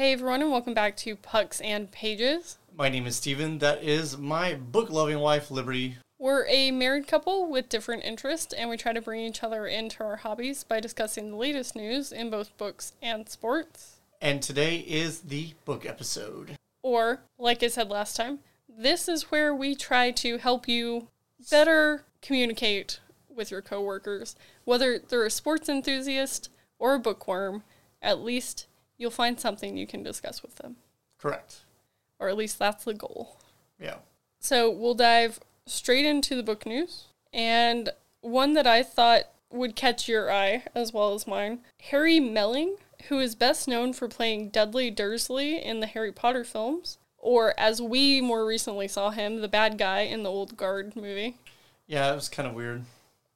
Hey everyone, and welcome back to Pucks and Pages. My name is Steven. That is my book loving wife, Liberty. We're a married couple with different interests, and we try to bring each other into our hobbies by discussing the latest news in both books and sports. And today is the book episode. Or, like I said last time, this is where we try to help you better communicate with your coworkers. Whether they're a sports enthusiast or a bookworm, at least you'll find something you can discuss with them. Correct. Or at least that's the goal. Yeah. So we'll dive straight into the book news. And one that I thought would catch your eye as well as mine Harry Melling, who is best known for playing Dudley Dursley in the Harry Potter films, or as we more recently saw him, the bad guy in the Old Guard movie, Yeah, it was kind of weird.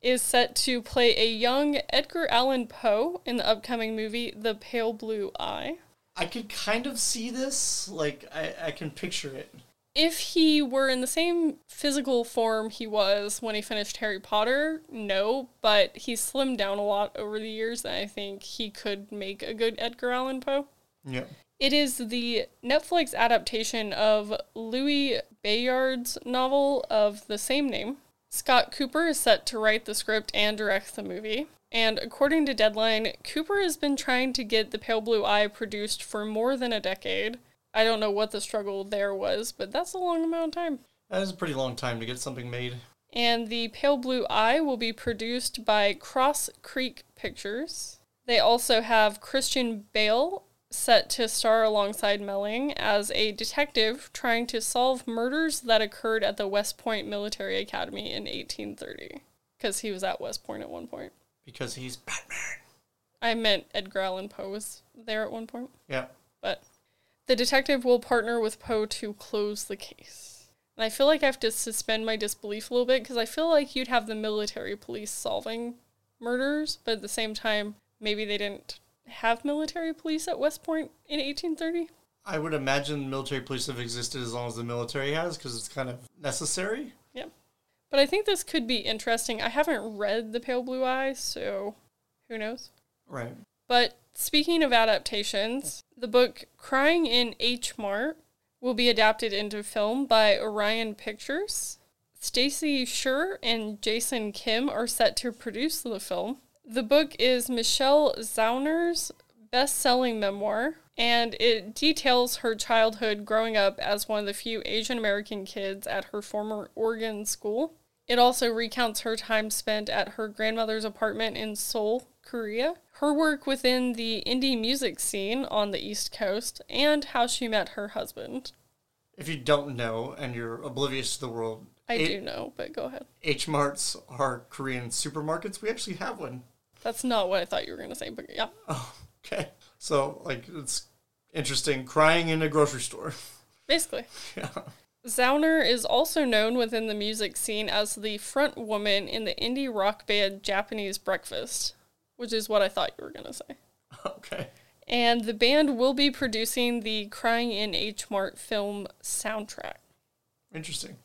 Is set to play a young Edgar Allan Poe in the upcoming movie The Pale Blue Eye. I could kind of see this. Like, I, I can picture it. If he were in the same physical form he was when he finished Harry Potter, no, but he's slimmed down a lot over the years, and I think he could make a good Edgar Allan Poe. Yeah. It is the Netflix adaptation of Louis Bayard's novel of the same name. Scott Cooper is set to write the script and direct the movie. And according to Deadline, Cooper has been trying to get The Pale Blue Eye produced for more than a decade. I don't know what the struggle there was, but that's a long amount of time. That is a pretty long time to get something made. And The Pale Blue Eye will be produced by Cross Creek Pictures. They also have Christian Bale set to star alongside Melling as a detective trying to solve murders that occurred at the West Point Military Academy in 1830. Because he was at West Point at one point. Because he's Batman. I meant Edgar Allan Poe was there at one point. Yeah. But the detective will partner with Poe to close the case. And I feel like I have to suspend my disbelief a little bit because I feel like you'd have the military police solving murders, but at the same time, maybe they didn't have military police at West Point in 1830. I would imagine military police have existed as long as the military has because it's kind of necessary. Yeah. But I think this could be interesting. I haven't read The Pale Blue Eye, so who knows? Right. But speaking of adaptations, the book Crying in H Mart will be adapted into film by Orion Pictures. Stacey Sher and Jason Kim are set to produce the film. The book is Michelle Zauner's best-selling memoir, and it details her childhood growing up as one of the few Asian American kids at her former Oregon school. It also recounts her time spent at her grandmother's apartment in Seoul, Korea, her work within the indie music scene on the East Coast, and how she met her husband. If you don't know and you're oblivious to the world, I H- do know, but go ahead. H Marts are Korean supermarkets. We actually have one. That's not what I thought you were going to say, but yeah. Oh, okay. So, like, it's interesting. Crying in a grocery store. Basically. yeah. Zauner is also known within the music scene as the front woman in the indie rock band Japanese Breakfast, which is what I thought you were going to say. Okay. And the band will be producing the Crying in H Mart film soundtrack. Interesting.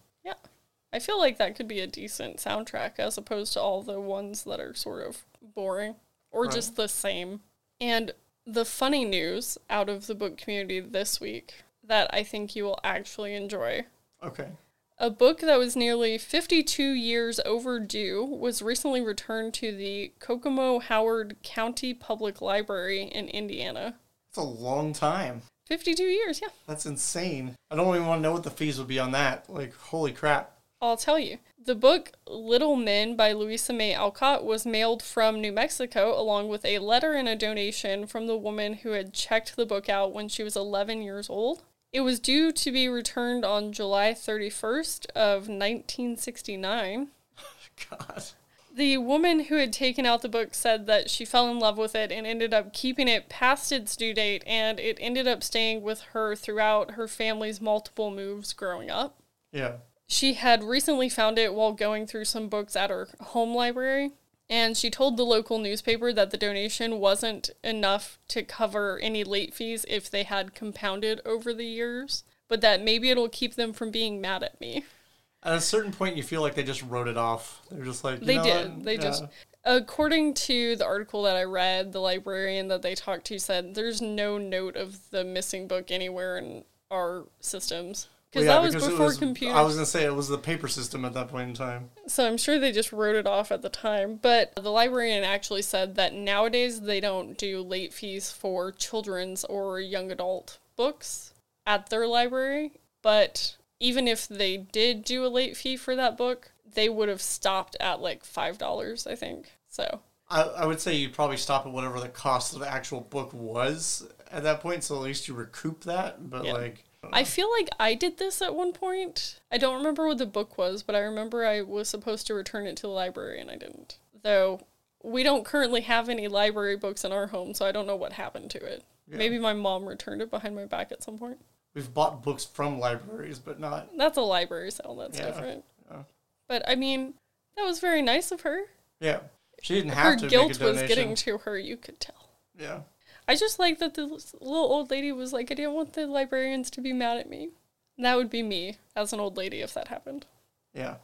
I feel like that could be a decent soundtrack as opposed to all the ones that are sort of boring or Right. just the same. And the funny news out of the book community this week that I think you will actually enjoy. Okay. A book that was nearly 52 years overdue was recently returned to the Kokomo Howard County Public Library in Indiana. It's a long time. 52 years, yeah. That's insane. I don't even want to know what the fees would be on that. Like, holy crap. I'll tell you. The book Little Men by Louisa May Alcott was mailed from New Mexico along with a letter and a donation from the woman who had checked the book out when she was 11 years old. It was due to be returned on July 31st of 1969. God. The woman who had taken out the book said that she fell in love with it and ended up keeping it past its due date, and it ended up staying with her throughout her family's multiple moves growing up. Yeah. She had recently found it while going through some books at her home library, and she told the local newspaper that the donation wasn't enough to cover any late fees if they had compounded over the years, but that maybe it'll keep them from being mad at me. At a certain point, you feel like they just wrote it off. They're just like, you They did. what? They Yeah. just According to the article that I read, the librarian that they talked to said there's no note of the missing book anywhere in our systems. Well, Because yeah, that was because before was- computers. I was gonna say it was the paper system at that point in time. So I'm sure they just wrote it off at the time. But the librarian actually said that nowadays they don't do late fees for children's or young adult books at their library. But even if they did do a late fee for that book, they would have stopped at like $5, I think. So I, I would say you'd probably stop at whatever the cost of the actual book was at that point, so at least you recoup that. But Yeah. like, I feel like I did this at one point. I don't remember what the book was, but I remember I was supposed to return it to the library and I didn't. Though we don't currently have any library books in our home, so I don't know what happened to it. Yeah. Maybe my mom returned it behind my back at some point. we've bought books from libraries, but not. That's a library sale, that's Yeah, different. yeah. But I mean, that was very nice of her. Yeah, she didn't Her have to guilt make a was getting to her, you could tell. Yeah, I just like that the little old lady was like, I didn't want the librarians to be mad at me. That would be me as an old lady if that happened. yeah.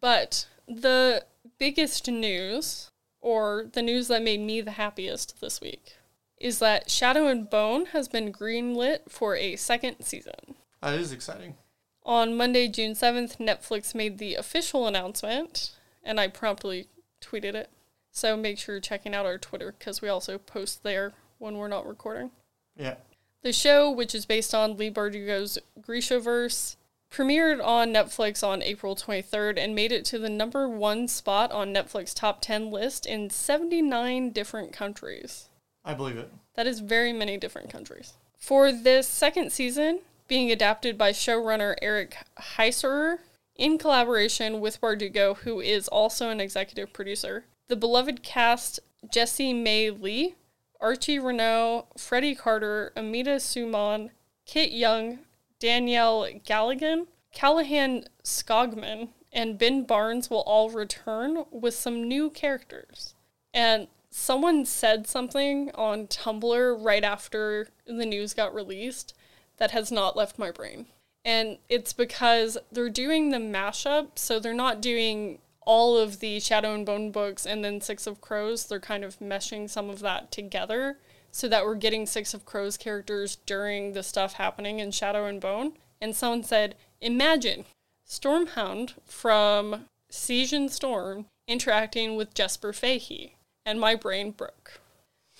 But the biggest news, or the news that made me the happiest this week, is that Shadow and Bone has been greenlit for a second season. That is exciting. On Monday, June 7th, Netflix made the official announcement, and I promptly tweeted it. So make sure you're checking out our Twitter because we also post there when we're not recording. Yeah, The show, which is based on Leigh Bardugo's Grishaverse, premiered on Netflix on April 23rd and made it to the number one spot on Netflix top 10 list in 79 different countries. I believe it. That is very many different countries. For this second season, being adapted by showrunner Eric Heiserer in collaboration with Bardugo, who is also an executive producer, the beloved cast Jessie Mei Li, Archie Renaux, Freddie Carter, Amita Suman, Kit Young, Danielle Galligan, Calahan Skogman, and Ben Barnes will all return with some new characters. And someone said something on Tumblr right after the news got released that has not left my brain. And it's because they're doing the mashup, so they're not doing all of the Shadow and Bone books and then Six of Crows. They're kind of meshing some of that together so that we're getting Six of Crows characters during the stuff happening in Shadow and Bone. And someone said, Imagine Sturmhond from Siege and Storm interacting with Jesper Fahey. And my brain broke.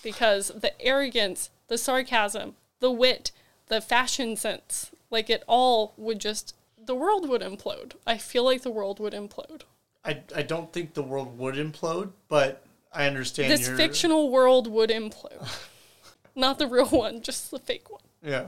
Because the arrogance, the sarcasm, the wit, the fashion sense, like it all would just, the world would implode. I feel like the world would implode. I, I don't think the world would implode, but I understand This your fictional world would implode. Not the real one, just the fake one. Yeah,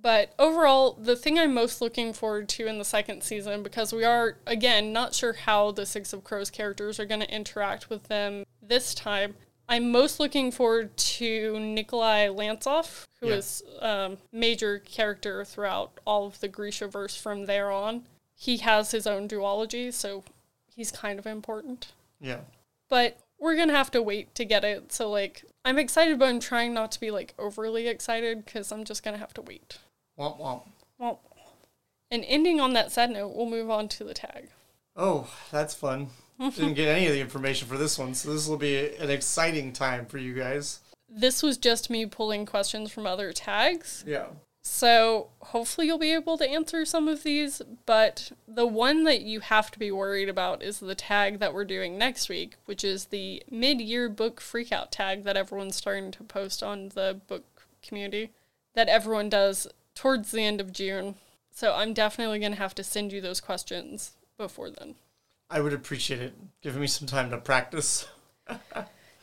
But overall, the thing I'm most looking forward to in the second season, because we are, again, not sure how the Six of Crows characters are going to interact with them this time. I'm most looking forward to Nikolai Lantsov, who Yeah. is um, major character throughout all of the Grishaverse from there on. He has his own duology, so he's kind of important yeah. but we're gonna have to wait to get it. So like, I'm excited, but I'm trying not to be like overly excited because I'm just gonna have to wait. Womp womp. Well, and ending on that sad note, we'll move on to the tag. Oh, that's fun. Didn't get any of the information for this one, so this will be an exciting time for you guys. This was just me pulling questions from other tags. Yeah. So hopefully you'll be able to answer some of these, but the one that you have to be worried about is the tag that we're doing next week, which is the mid-year book freakout tag that everyone's starting to post on the book community that everyone does towards the end of June. So I'm definitely going to have to send you those questions before then. I would appreciate it. Giving me some time to practice.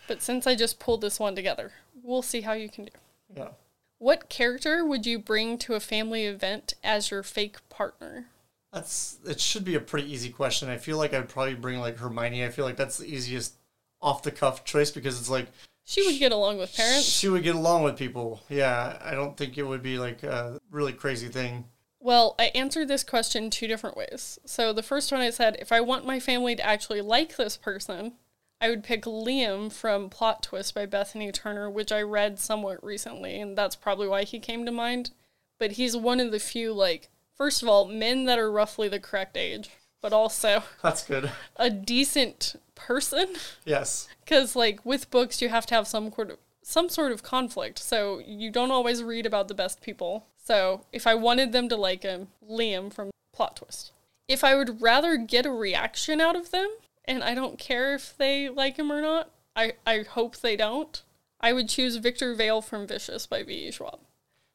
But since I just pulled this one together, we'll see how you can do. Yeah. What character would you bring to a family event as your fake partner? That's it should be a pretty easy question. I feel like I'd probably bring like Hermione. I feel like that's the easiest off the cuff choice because it's like She would get along with parents. she would get along with people. Yeah, I don't think it would be like a really crazy thing. Well, I answered this question two different ways. So the first one I said, if I want my family to actually like this person, I would pick Liam from Plot Twist by Bethany Turner, which I read somewhat recently, and that's probably why he came to mind. But he's one of the few, like, first of all, men that are roughly the correct age. but also That's good. a decent person. Yes. Because, like, with books, you have to have some sort of some sort of conflict. So you don't always read about the best people. So if I wanted them to like him, Liam from Plot Twist. If I would rather get a reaction out of them, and I don't care if they like him or not, I, I hope they don't, I would choose Victor Vale from Vicious by V.E. Schwab.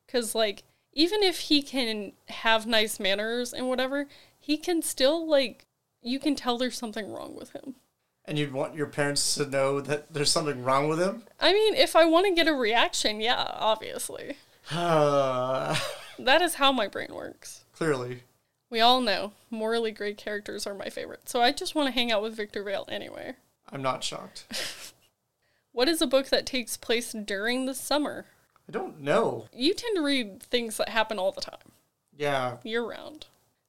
Because, like, even if he can have nice manners and whatever, he can still, like, you can tell there's something wrong with him. And you'd want your parents to know that there's something wrong with him? I mean, if I want to get a reaction, yeah, obviously. That is how my brain works. clearly. We all know morally great characters are my favorite, so I just want to hang out with Victor Vale anyway. I'm not shocked. What is a book that takes place during the summer? I don't know. You tend to read things that happen all the time, Yeah. year round.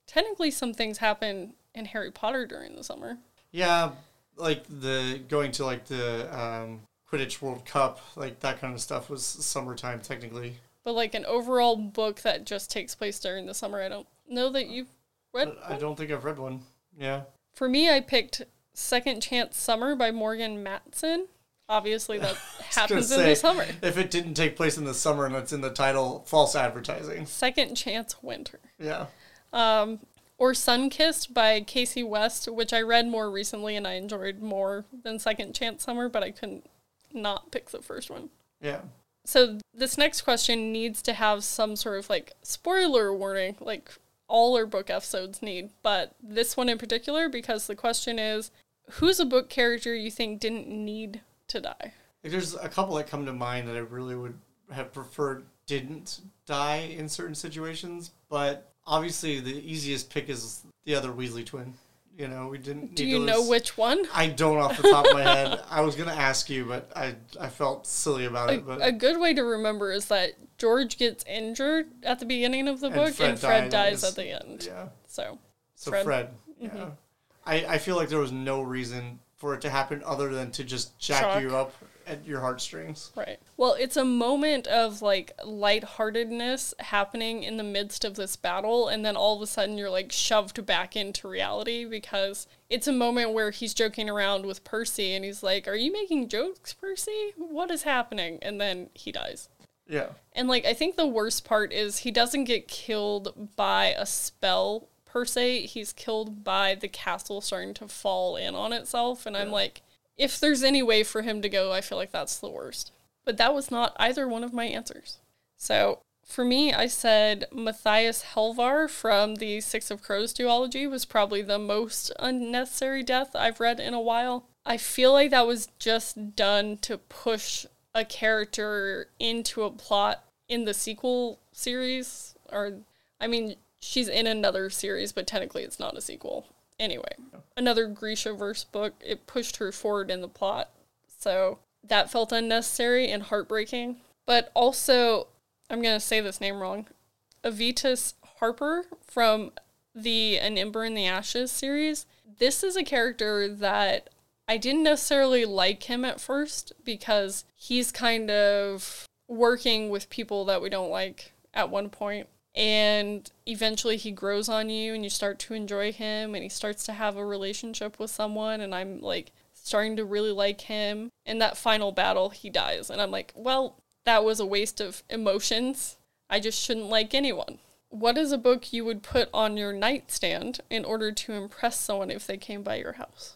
Technically, some things happen in Harry Potter during the summer. Yeah, like the going to like the um, Quidditch World Cup, like that kind of stuff was summertime technically. But like an overall book that just takes place during the summer, I don't know that you've read. I don't think I've read one. Yeah. For me, I picked Second Chance Summer by Morgan Matson. Obviously, that happens in the summer. If it didn't take place in the summer and it's in the title, false advertising. Second Chance Winter. Yeah. Um, or Sunkissed by Kasie West, which I read more recently and I enjoyed more than Second Chance Summer, but I couldn't not pick the first one. Yeah. So this next question needs to have some sort of like spoiler warning, like all our book episodes need, but this one in particular because the question is who's a book character you think didn't need to die? There's a couple that come to mind that I really would have preferred didn't die in certain situations, but obviously the easiest pick is the other Weasley twin. You know, we didn't. Do you know which one? I don't off the top of my head. I was gonna ask you, but I I felt silly about A, it. But a good way to remember is that George gets injured at the beginning of the And book Fred and Fred dies. dies at the end. yeah, So, so Fred. Fred. Mm-hmm. yeah, I I feel like there was no reason for it to happen other than to just jack Shock. you up at your heartstrings. right. Well, it's a moment of like lightheartedness happening in the midst of this battle, and then all of a sudden you're like shoved back into reality because it's a moment where he's joking around with Percy and he's like, Are you making jokes, Percy? What is happening? And then he dies. Yeah, And like I think the worst part is he doesn't get killed by a spell per se. He's killed by the castle starting to fall in on itself and I'm like if there's any way for him to go, I feel like that's the worst. But that was not either one of my answers. So for me, I said Matthias Helvar from the Six of Crows duology was probably the most unnecessary death I've read in a while. I feel like that was just done to push a character into a plot in the sequel series. Or, I mean, she's in another series, but technically it's not a sequel. Anyway, another Grishaverse book, it pushed her forward in the plot. So that felt unnecessary and heartbreaking. But also, I'm going to say this name wrong. Avitas Harper from the An Ember in the Ashes series. This is a character that I didn't necessarily like him at first because he's kind of working with people that we don't like at one point and eventually he grows on you and you start to enjoy him and he starts to have a relationship with someone and I'm like starting to really like him. In that final battle he dies and I'm like, well, that was a waste of emotions. I just shouldn't like anyone. What is a book you would put on your nightstand in order to impress someone if they came by your house?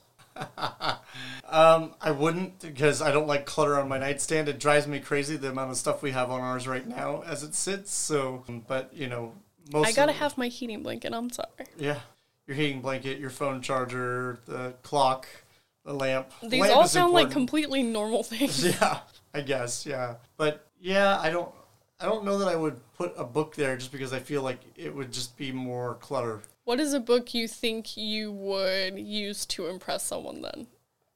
Um, I wouldn't because I don't like clutter on my nightstand. It drives me crazy the amount of stuff we have on ours right now as it sits. So, but you know, most I gotta of, have my heating blanket, I'm sorry. yeah, your heating blanket, your phone charger, the clock, the lamp. These lamp all sound like completely normal things. Yeah, I guess. Yeah, but yeah, I don't. I don't know that I would put a book there just because I feel like it would just be more clutter. What is a book you think you would use to impress someone then?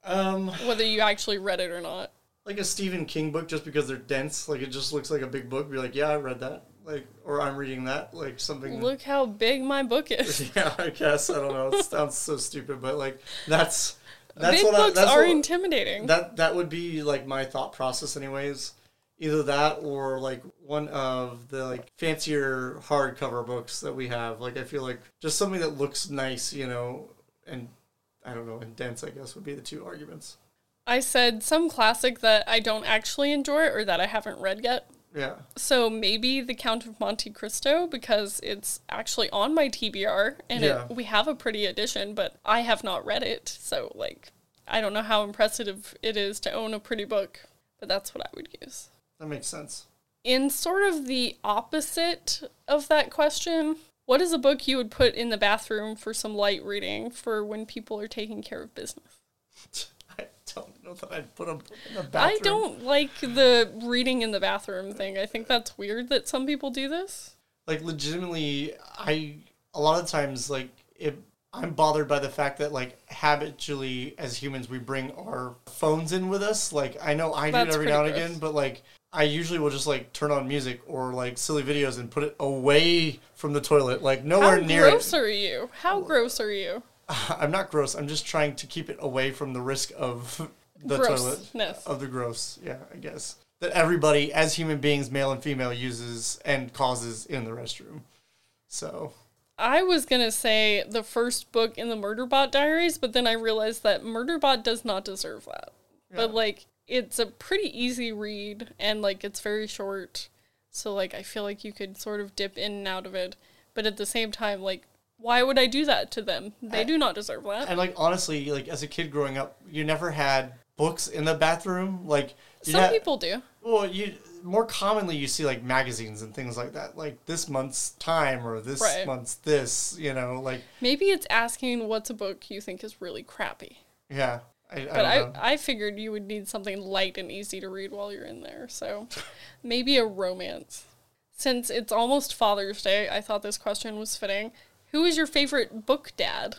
Um, Whether you actually read it or not. like a Stephen King book, just because they're dense. Like it just looks like a big book. Be like, yeah, I read that. Like, or I'm reading that. Like something. Look how big my book is. Yeah, I guess I don't know. It sounds so stupid, but like that's that's big what I, books that's are what, intimidating. that that would be like my thought process, anyways. Either that or like one of the like fancier hardcover books that we have. Like I feel like just something that looks nice, you know, and I don't know, and dense. I guess would be the two arguments. I said some classic that I don't actually enjoy or that I haven't read yet. Yeah. So maybe The Count of Monte Cristo because it's actually on my TBR and Yeah. it, we have a pretty edition, but I have not read it. So like I don't know how impressive it is to own a pretty book, but that's what I would use. That makes sense. In sort of the opposite of that question, what is a book you would put in the bathroom for some light reading for when people are taking care of business? I don't know that I'd put a book in the bathroom. I don't like the reading in the bathroom thing. I think that's weird that some people do this. like legitimately i a lot of times like it i'm bothered by the fact that like habitually as humans we bring our phones in with us like i know i do That's it every now and gross. again but like i usually will just like turn on music or like silly videos and put it away from the toilet like How nowhere near How gross are you? How gross are you? i'm not gross. I'm just trying to keep it away from the risk of the toilet. Of the gross. Yeah i guess. That everybody as human beings male and female uses and causes in the restroom. So I was gonna say the first book in the Murderbot Diaries, but then I realized that Murderbot does not deserve that. But like, it's a pretty easy read, and like, it's very short. So like, I feel like you could sort of dip in and out of it. But at the same time, like, why would I do that to them? They do not deserve that. And like honestly, like as a kid growing up, you never had books in the bathroom. Like Some had- people do. well, you more commonly you see like magazines and things like that, like this month's Time or this Right. month's this. You know, like Maybe it's asking what's a book you think is really crappy. yeah. I, I But don't I. I figured you would need something light and easy to read while you're in there. So maybe a romance. Since it's almost Father's Day, I thought this question was fitting. Who is your favorite book dad?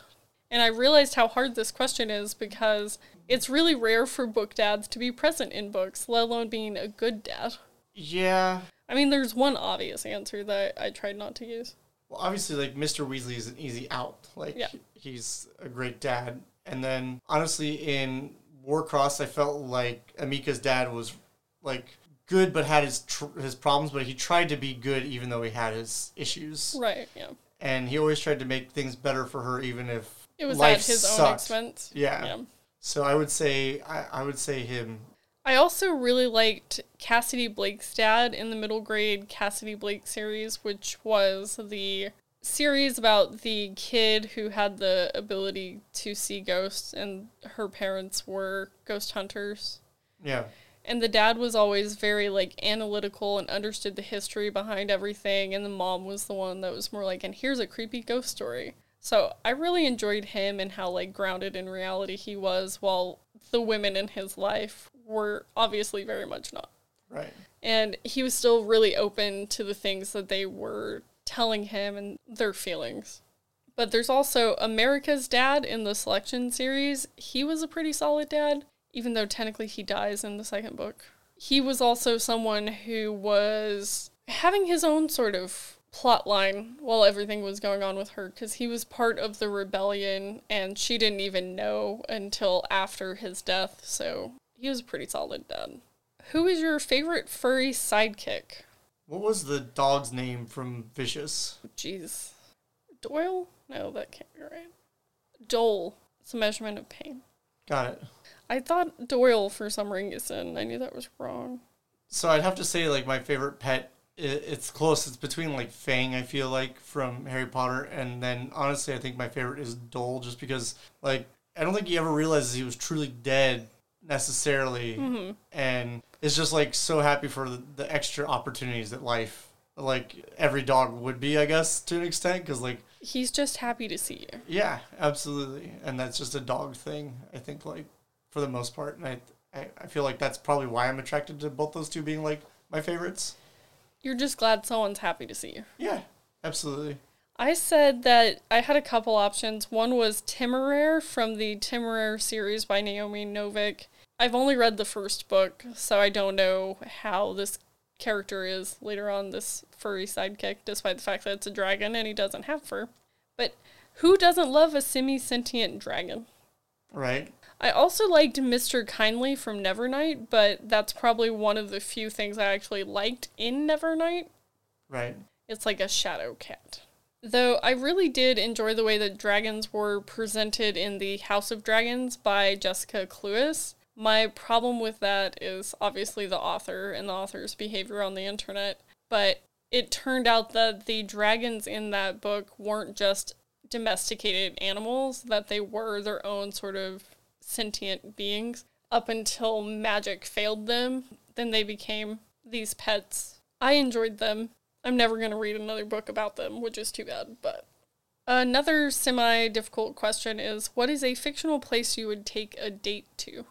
And I realized how hard this question is because it's really rare for book dads to be present in books, let alone being a good dad. yeah. I mean, there's one obvious answer that I tried not to use. Well, obviously, like Mr. Weasley is an easy out. Like Yeah. he's a great dad. And then honestly, in Warcross, I felt like Emika's dad was like good, but had his tr- his problems. But he tried to be good, even though he had his issues. Right, yeah. And he always tried to make things better for her, even if It was at his own sucked. expense. Yeah. yeah. So I would say I, I would say him. I also really liked Cassidy Blake's dad in the middle grade Cassidy Blake series, which was the series about the kid who had the ability to see ghosts and her parents were ghost hunters. Yeah. And the dad was always very like analytical and understood the history behind everything and the mom was the one that was more like and here's a creepy ghost story. So I really enjoyed him and how like grounded in reality he was while the women in his life were obviously very much not. Right. And he was still really open to the things that they were telling him and their feelings. But there's also America's dad in the selection series. He was a pretty solid dad, even though technically he dies in the second book. He was also someone who was having his own sort of plot line while everything was going on with her because he was part of the rebellion and she didn't even know until after his death. So he was a pretty solid dad. Who is your favorite furry sidekick? What was the dog's name from Vicious? Jeez. Doyle? No, that can't be right. Dol. It's a measurement of pain. Got it. I thought Doyle for some reason. I knew that was wrong. So I'd have to say like my favorite pet. i it's close. It's between like Fang. I feel like from Harry Potter, and then honestly, I think my favorite is Dol, just because like I don't think he ever realizes he was truly dead necessarily, Mm-hmm. and is just like so happy for the, the extra opportunities that life like every dog would be, I guess, to an extent, because like He's just happy to see you. yeah, absolutely, and that's just a dog thing. I think like for the most part, and I I, I feel like that's probably why I'm attracted to both those two being like my favorites. You're just glad someone's happy to see you. Yeah, absolutely. I said that I had a couple options. One was Temeraire from the Temeraire series by Naomi Novik. I've only read the first book, so I don't know how this character is later on, this furry sidekick, despite the fact that it's a dragon and he doesn't have fur. But who doesn't love a semi sentient dragon? Right. I also liked Mr. Kindly from Nevernight, but that's probably one of the few things I actually liked in Nevernight. Right. It's like a shadow cat. Though I really did enjoy the way that dragons were presented in the House of Dragons by Jessica Cluess. My problem with that is obviously the author and the author's behavior on the internet, but it turned out that the dragons in that book weren't just domesticated animals, that they were their own sort of sentient beings up until magic failed them. Then they became these pets. I enjoyed them. I'm never going to read another book about them, which is too bad, but another semi difficult question is what is a fictional place you would take a date to?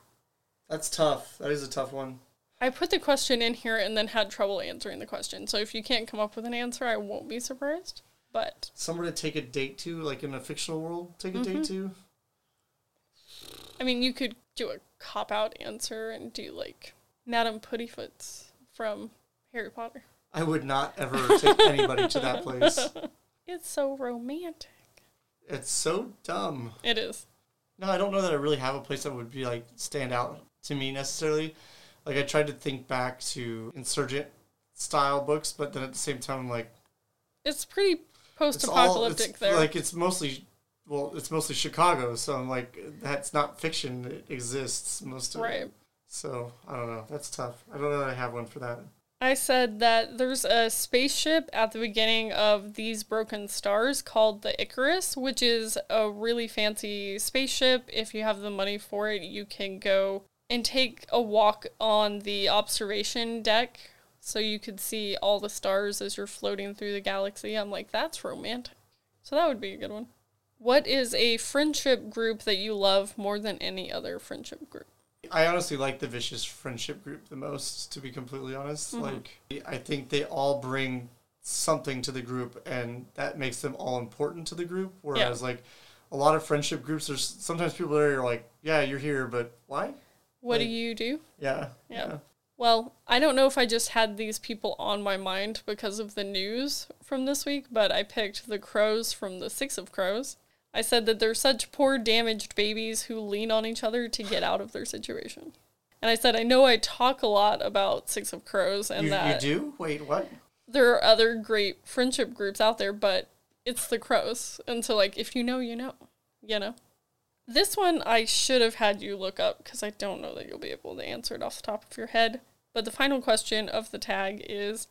That's tough. That is a tough one. I put the question in here and then had trouble answering the question. So if you can't come up with an answer, I won't be surprised. But Somewhere to take a date to, like in a fictional world, take a date mm-hmm. to. I mean, you could do a cop out answer and do like Madam Puddifoot's from Harry Potter. I would not ever take anybody to that place. It's so romantic. It's so dumb. It is. No, I don't know that I really have a place that would be like stand out to me necessarily. Like I tried to think back to insurgent style books, but then at the same time, I'm like It's pretty it's post all it's there. like it's mostly well, it's mostly Chicago, so I'm like that's not fiction. It exists most of right. it. So I don't know. That's tough. I don't know that I have one for that. I said that there's a spaceship at the beginning of These Broken Stars called the Icarus, which is a really fancy spaceship. If you have the money for it, you can go and take a walk on the observation deck so you could see all the stars as you're floating through the galaxy. I'm like, that's romantic. So that would be a good one. What is a friendship group that you love more than any other friendship group? I honestly like the vicious friendship group the most, to be completely honest. Mm-hmm. Like, I think they all bring something to the group, and that makes them all important to the group. Whereas, like, a lot of friendship groups, there's sometimes people there are like, yeah, you're here, but why? What do you do? Yeah. Yeah. Well, I don't know if I just had these people on my mind because of the news from this week, but I picked the crows from the Six of Crows. I said that they're such poor, damaged babies who lean on each other to get out of their situation. And I said, I know I talk a lot about Six of Crows and You, you do? Wait, what? there are other great friendship groups out there, but it's the crows. And so, like, if you know, you know. You know? This one I should have had you look up because I don't know that you'll be able to answer it off the top of your head. But the final question of the tag is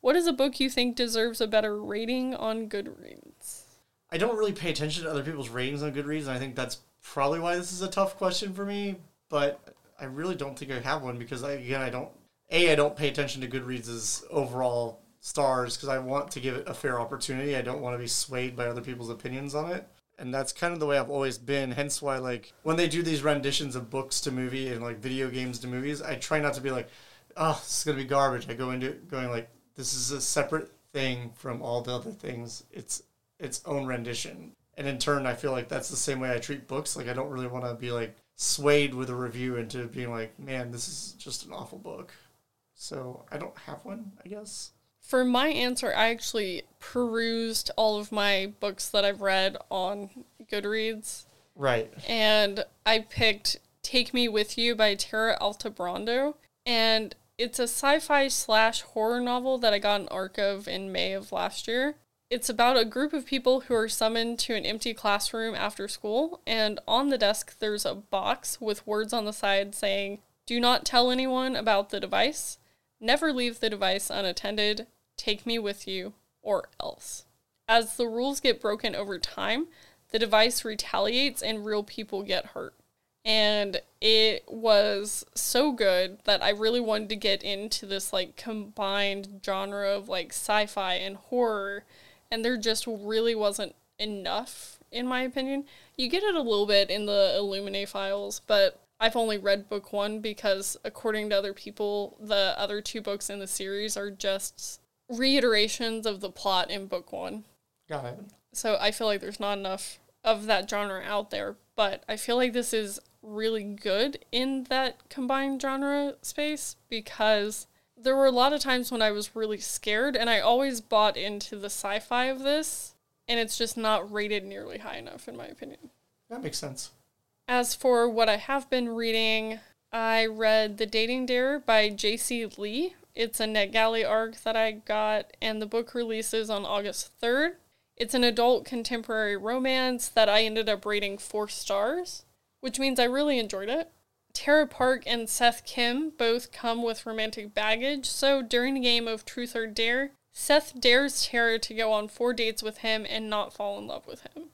What is a book you think deserves a better rating on Goodreads? I don't really pay attention to other people's ratings on Goodreads, and I think that's probably why this is a tough question for me. But I really don't think I have one because, I, again, I don't. A, I don't pay attention to Goodreads' overall stars because I want to give it a fair opportunity. I don't want to be swayed by other people's opinions on it. And that's kind of the way I've always been. Hence why, like, when they do these renditions of books to movie and like video games to movies, I try not to be like, "Oh, this is gonna be garbage." I go into it going like, "This is a separate thing from all the other things. It's its own rendition." And in turn, I feel like that's the same way I treat books. Like, I don't really want to be like swayed with a review into being like, "Man, this is just an awful book." So I don't have one, I guess. For my answer, I actually perused all of my books that I've read on Goodreads. Right. and I picked Take Me With You by Tara Altebrando. And it's a sci fi slash horror novel that I got an arc of in May of last year. It's about a group of people who are summoned to an empty classroom after school, and on the desk there's a box with words on the side saying, Do not tell anyone about the device, never leave the device unattended, take me with you, or else. As the rules get broken over time, the device retaliates and real people get hurt. And it was so good that I really wanted to get into this like combined genre of like sci fi and horror. And there just really wasn't enough, in my opinion. You get it a little bit in the Illuminae files, but I've only read book one because, according to other people, the other two books in the series are just reiterations of the plot in book one. Got it. So I feel like there's not enough of that genre out there, but I feel like this is really good in that combined genre space because there were a lot of times when I was really scared and I always bought into the sci-fi of this and it's just not rated nearly high enough in my opinion. That makes sense. As for what I have been reading, I read The Dating Dare by J.C. Lee. It's a NetGalley arc that I got, and the book releases on August 3rd. It's an adult contemporary romance that I ended up rating four stars, which means I really enjoyed it. Tara Park and Seth Kim both come with romantic baggage, so during the game of Truth or Dare, Seth dares Tara to go on four dates with him and not fall in love with him.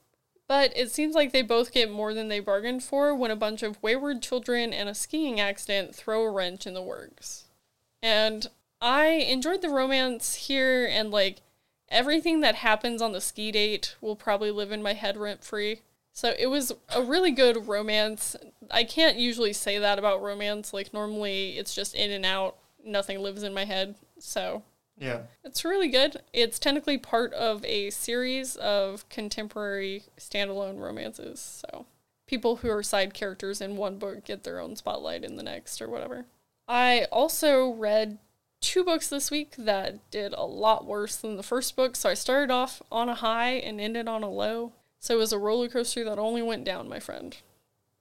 But it seems like they both get more than they bargained for when a bunch of wayward children and a skiing accident throw a wrench in the works. And I enjoyed the romance here, and like everything that happens on the ski date will probably live in my head rent free. So it was a really good romance. I can't usually say that about romance. Like, normally it's just in and out, nothing lives in my head. So Yeah. it's really good. It's technically part of a series of contemporary standalone romances. So people who are side characters in one book get their own spotlight in the next or whatever. I also read two books this week that did a lot worse than the first book. So I started off on a high and ended on a low. So it was a roller coaster that only went down, my friend.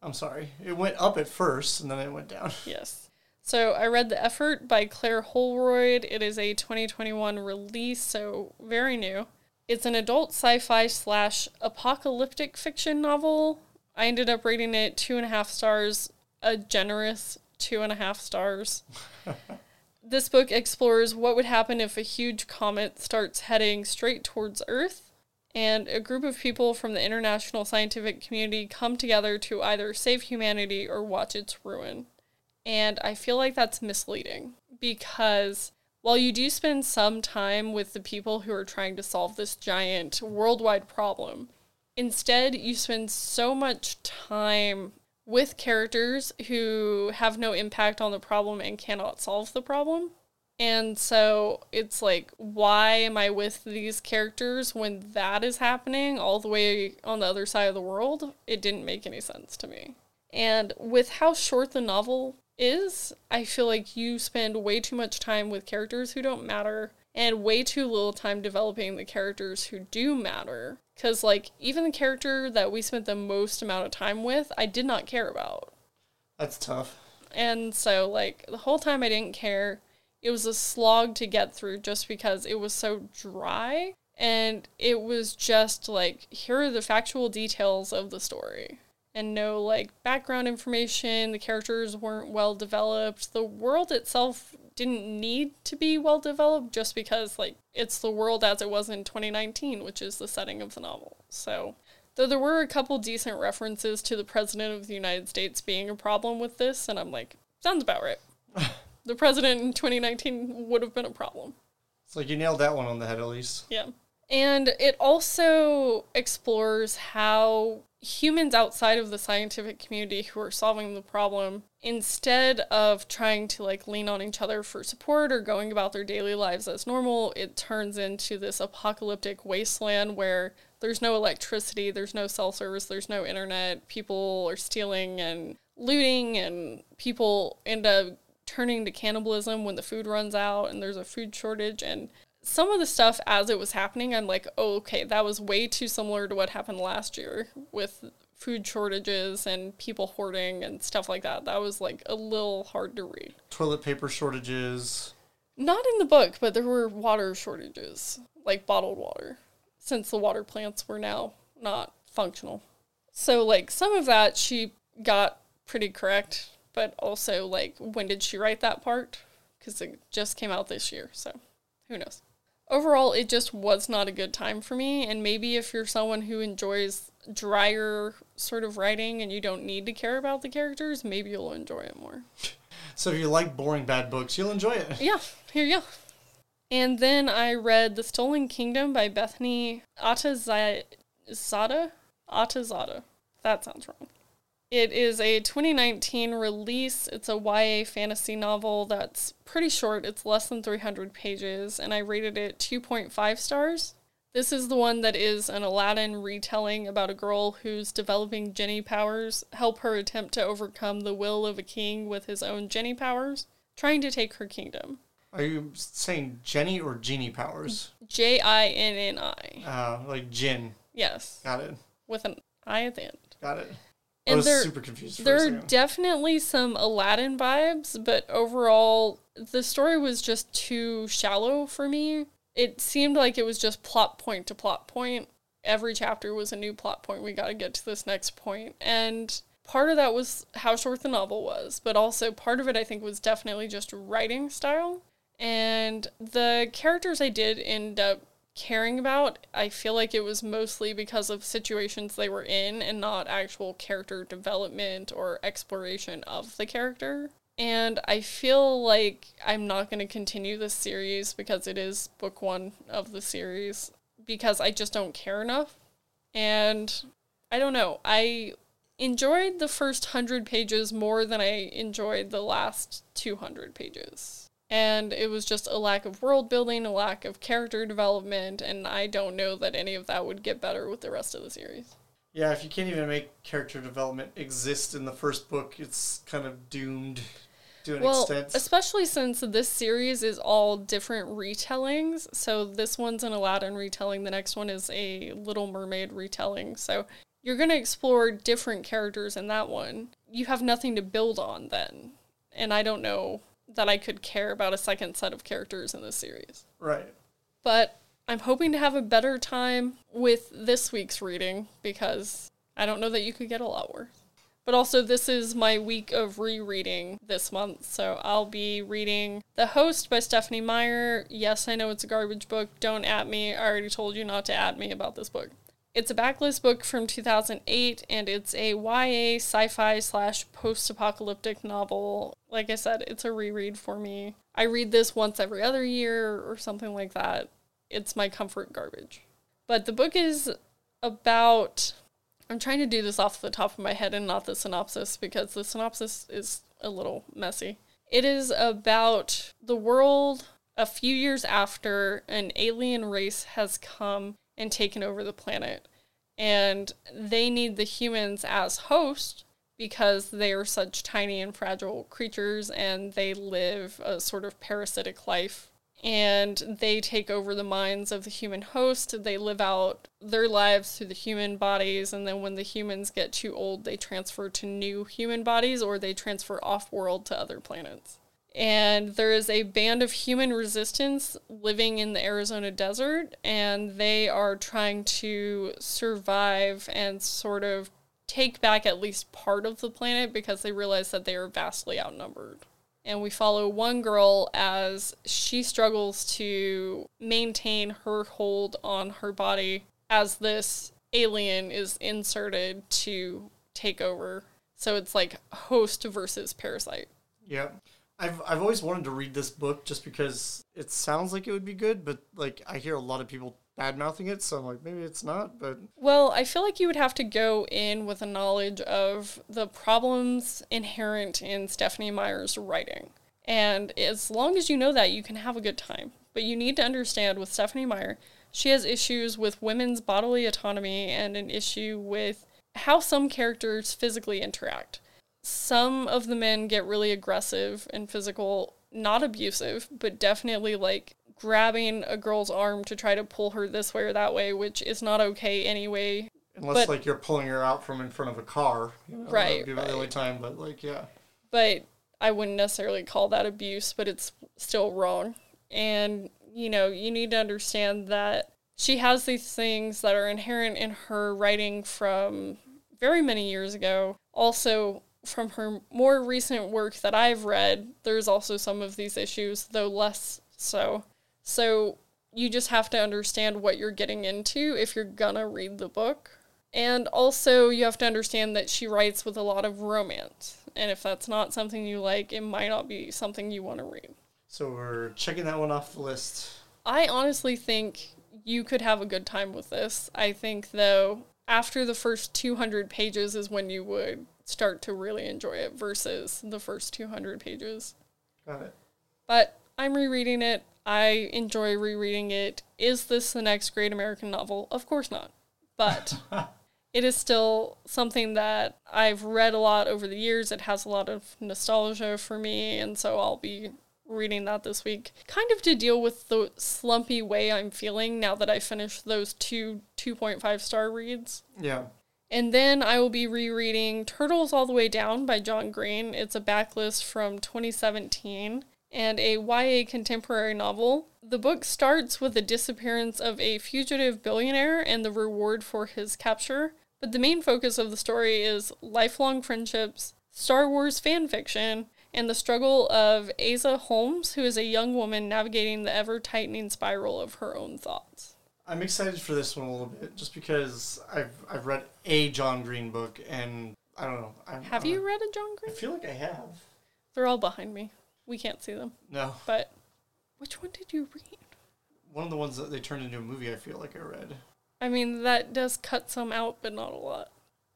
I'm sorry. It went up at first and then it went down. Yes. So I read The Effort by Claire Holroyde. It is a 2021 release, so very new. It's an adult sci fi slash apocalyptic fiction novel. I ended up rating it two and a half stars, a generous two and a half stars. this book explores what would happen if a huge comet starts heading straight towards Earth, and a group of people from the international scientific community come together to either save humanity or watch its ruin. And I feel like that's misleading because while you do spend some time with the people who are trying to solve this giant worldwide problem, instead you spend so much time with characters who have no impact on the problem and cannot solve the problem. And so it's like, why am I with these characters when that is happening all the way on the other side of the world? It didn't make any sense to me. And with how short the novel is, I feel like you spend way too much time with characters who don't matter and way too little time developing the characters who do matter. Because, like, even the character that we spent the most amount of time with, I did not care about. That's tough. And so, like, the whole time I didn't care. It was a slog to get through just because it was so dry. And it was just like, here are the factual details of the story. And no, like, background information. The characters weren't well developed. The world itself didn't need to be well developed just because, like, it's the world as it was in 2019, which is the setting of the novel. So, though there were a couple decent references to the President of the United States being a problem with this, and I'm like, sounds about right. the President in 2019 would have been a problem. It's like you nailed that one on the head at least. Yeah. And it also explores how humans outside of the scientific community who are solving the problem, instead of trying to like lean on each other for support or going about their daily lives as normal, it turns into this apocalyptic wasteland where there's no electricity, there's no cell service, there's no internet, people are stealing and looting, and people end up turning to cannibalism when the food runs out and there's a food shortage and some of the stuff as it was happening i'm like oh okay that was way too similar to what happened last year with food shortages and people hoarding and stuff like that. That was like a little hard to read. Toilet paper shortages. not in the book but there were water shortages like bottled water since the water plants were now not functional. So like some of that she got pretty correct but also like when did she write that part? Because it just came out this year so who knows overall it just was not a good time for me. And maybe if you're someone who enjoys drier sort of writing and you don't need to care about the characters maybe you'll enjoy it more. So if you like boring bad books, you'll enjoy it. yeah here you go. And then i read the stolen kingdom by bethany Atazadeh Atazadeh that sounds wrong it is a 2019 release. It's a YA fantasy novel that's pretty short. It's less than 300 pages, and I rated it 2.5 stars. This is the one that is an Aladdin retelling about a girl who's developing Jenny powers, help her attempt to overcome the will of a king with his own Jenny powers, trying to take her kingdom. Are you saying Jenny or Genie powers? J I N N I. Uh, like Jin. Yes, Got it. with an I at the end. Got it. I And was there, super confused there are definitely some Aladdin vibes, but overall, the story was just too shallow for me. It seemed like it was just plot point to plot point. Every chapter was a new plot point. We got to get to this next point. And part of that was how short the novel was, but also part of it, I think, was definitely just writing style. And the characters I did end up caring about, I feel like it was mostly because of situations they were in and not actual character development or exploration of the character. And I feel like I'm not going to continue this series because it is book one of the series because I just don't care enough. And I don't know. I enjoyed the first 100 pages more than I enjoyed the last 200 pages. And it was just a lack of world building, a lack of character development, and I don't know that any of that would get better with the rest of the series. Yeah, if you can't even make character development exist in the first book, it's kind of doomed to an well, extent. especially since this series is all different retellings. So this one's an Aladdin retelling, the next one is a Little Mermaid retelling. So you're going to explore different characters in that one. You have nothing to build on then. And I don't know that I could care about a second set of characters in this series. Right. But I'm hoping to have a better time with this week's reading because I don't know that you could get a lot worse. But also, this is my week of rereading this month, so I'll be reading The Host by Stephanie Meyer. Yes, I know it's a garbage book. Don't at me. I already told you not to at me about this book. It's a backlist book from 2008, and it's a YA sci fi slash post apocalyptic novel. Like I said, it's a reread for me. I read this once every other year or something like that. It's my comfort garbage. But the book is about. I'm trying to do this off the top of my head and not the synopsis because the synopsis is a little messy. It is about the world a few years after an alien race has come and taken over the planet. And they need the humans as host because they are such tiny and fragile creatures and they live a sort of parasitic life. And they take over the minds of the human host. They live out their lives through the human bodies. And then when the humans get too old, they transfer to new human bodies or they transfer off world to other planets and there is a band of human resistance living in the Arizona desert, and they are trying to survive and sort of take back at least part of the planet because they realize that they are vastly outnumbered. And we follow one girl as she struggles to maintain her hold on her body as this alien is inserted to take over. So it's like host versus parasite. Yeah. I've I've always wanted to read this book just because it sounds like it would be good, but like I hear a lot of people bad mouthing it, so I'm like maybe it's not, but Well, I feel like you would have to go in with a knowledge of the problems inherent in Stephanie Meyer's writing. And as long as you know that, you can have a good time. But you need to understand with Stephanie Meyer, she has issues with women's bodily autonomy and an issue with how some characters physically interact. Some of the men get really aggressive and physical, not abusive, but definitely like grabbing a girl's arm to try to pull her this way or that way, which is not okay anyway. unless But- like you're pulling her out from in front of a car, you know, Right, be right. the time, but like yeah, But I wouldn't necessarily call that abuse, but it's still wrong. And, you know, you need to understand that she has these things that are inherent in her writing from very many years ago. Also, from her more recent work that I've read, there's also some of these issues, though less so. So you just have to understand what you're getting into if you're gonna read the book. And also, you have to understand that she writes with a lot of romance. And if that's not something you like, it might not be something you want to read. so we're checking that one off the list. I honestly think you could have a good time with this. I think, though, after the first 200 pages is when you would start to really enjoy it versus the first 200 pages. Got it. But I'm rereading it. I enjoy rereading it. Is this the next great American novel? Of course not. But it is still something that I've read a lot over the years. It has a lot of nostalgia for me, and so I'll be reading that this week. Kind of to deal with the slumpy way I'm feeling now that I finished those two 2.5 star reads. Yeah. And then I will be rereading Turtles All the Way Down by John Green. It's a backlist from 2017 and a YA contemporary novel. The book starts with the disappearance of a fugitive billionaire and the reward for his capture, but the main focus of the story is lifelong friendships, Star Wars fan fiction, and the struggle of Aza Holmes, who is a young woman navigating the ever tightening spiral of her own thoughts. I'm excited for this one a little bit, just because I've I've read a John Green book, and I don't know. I'm, Have I'm- you read a John Green? I feel like I have. They're all behind me. We can't see them. No, But which one did you read? one of the ones that they turned into a movie. I feel like I read. I mean, that does cut some out, but not a lot.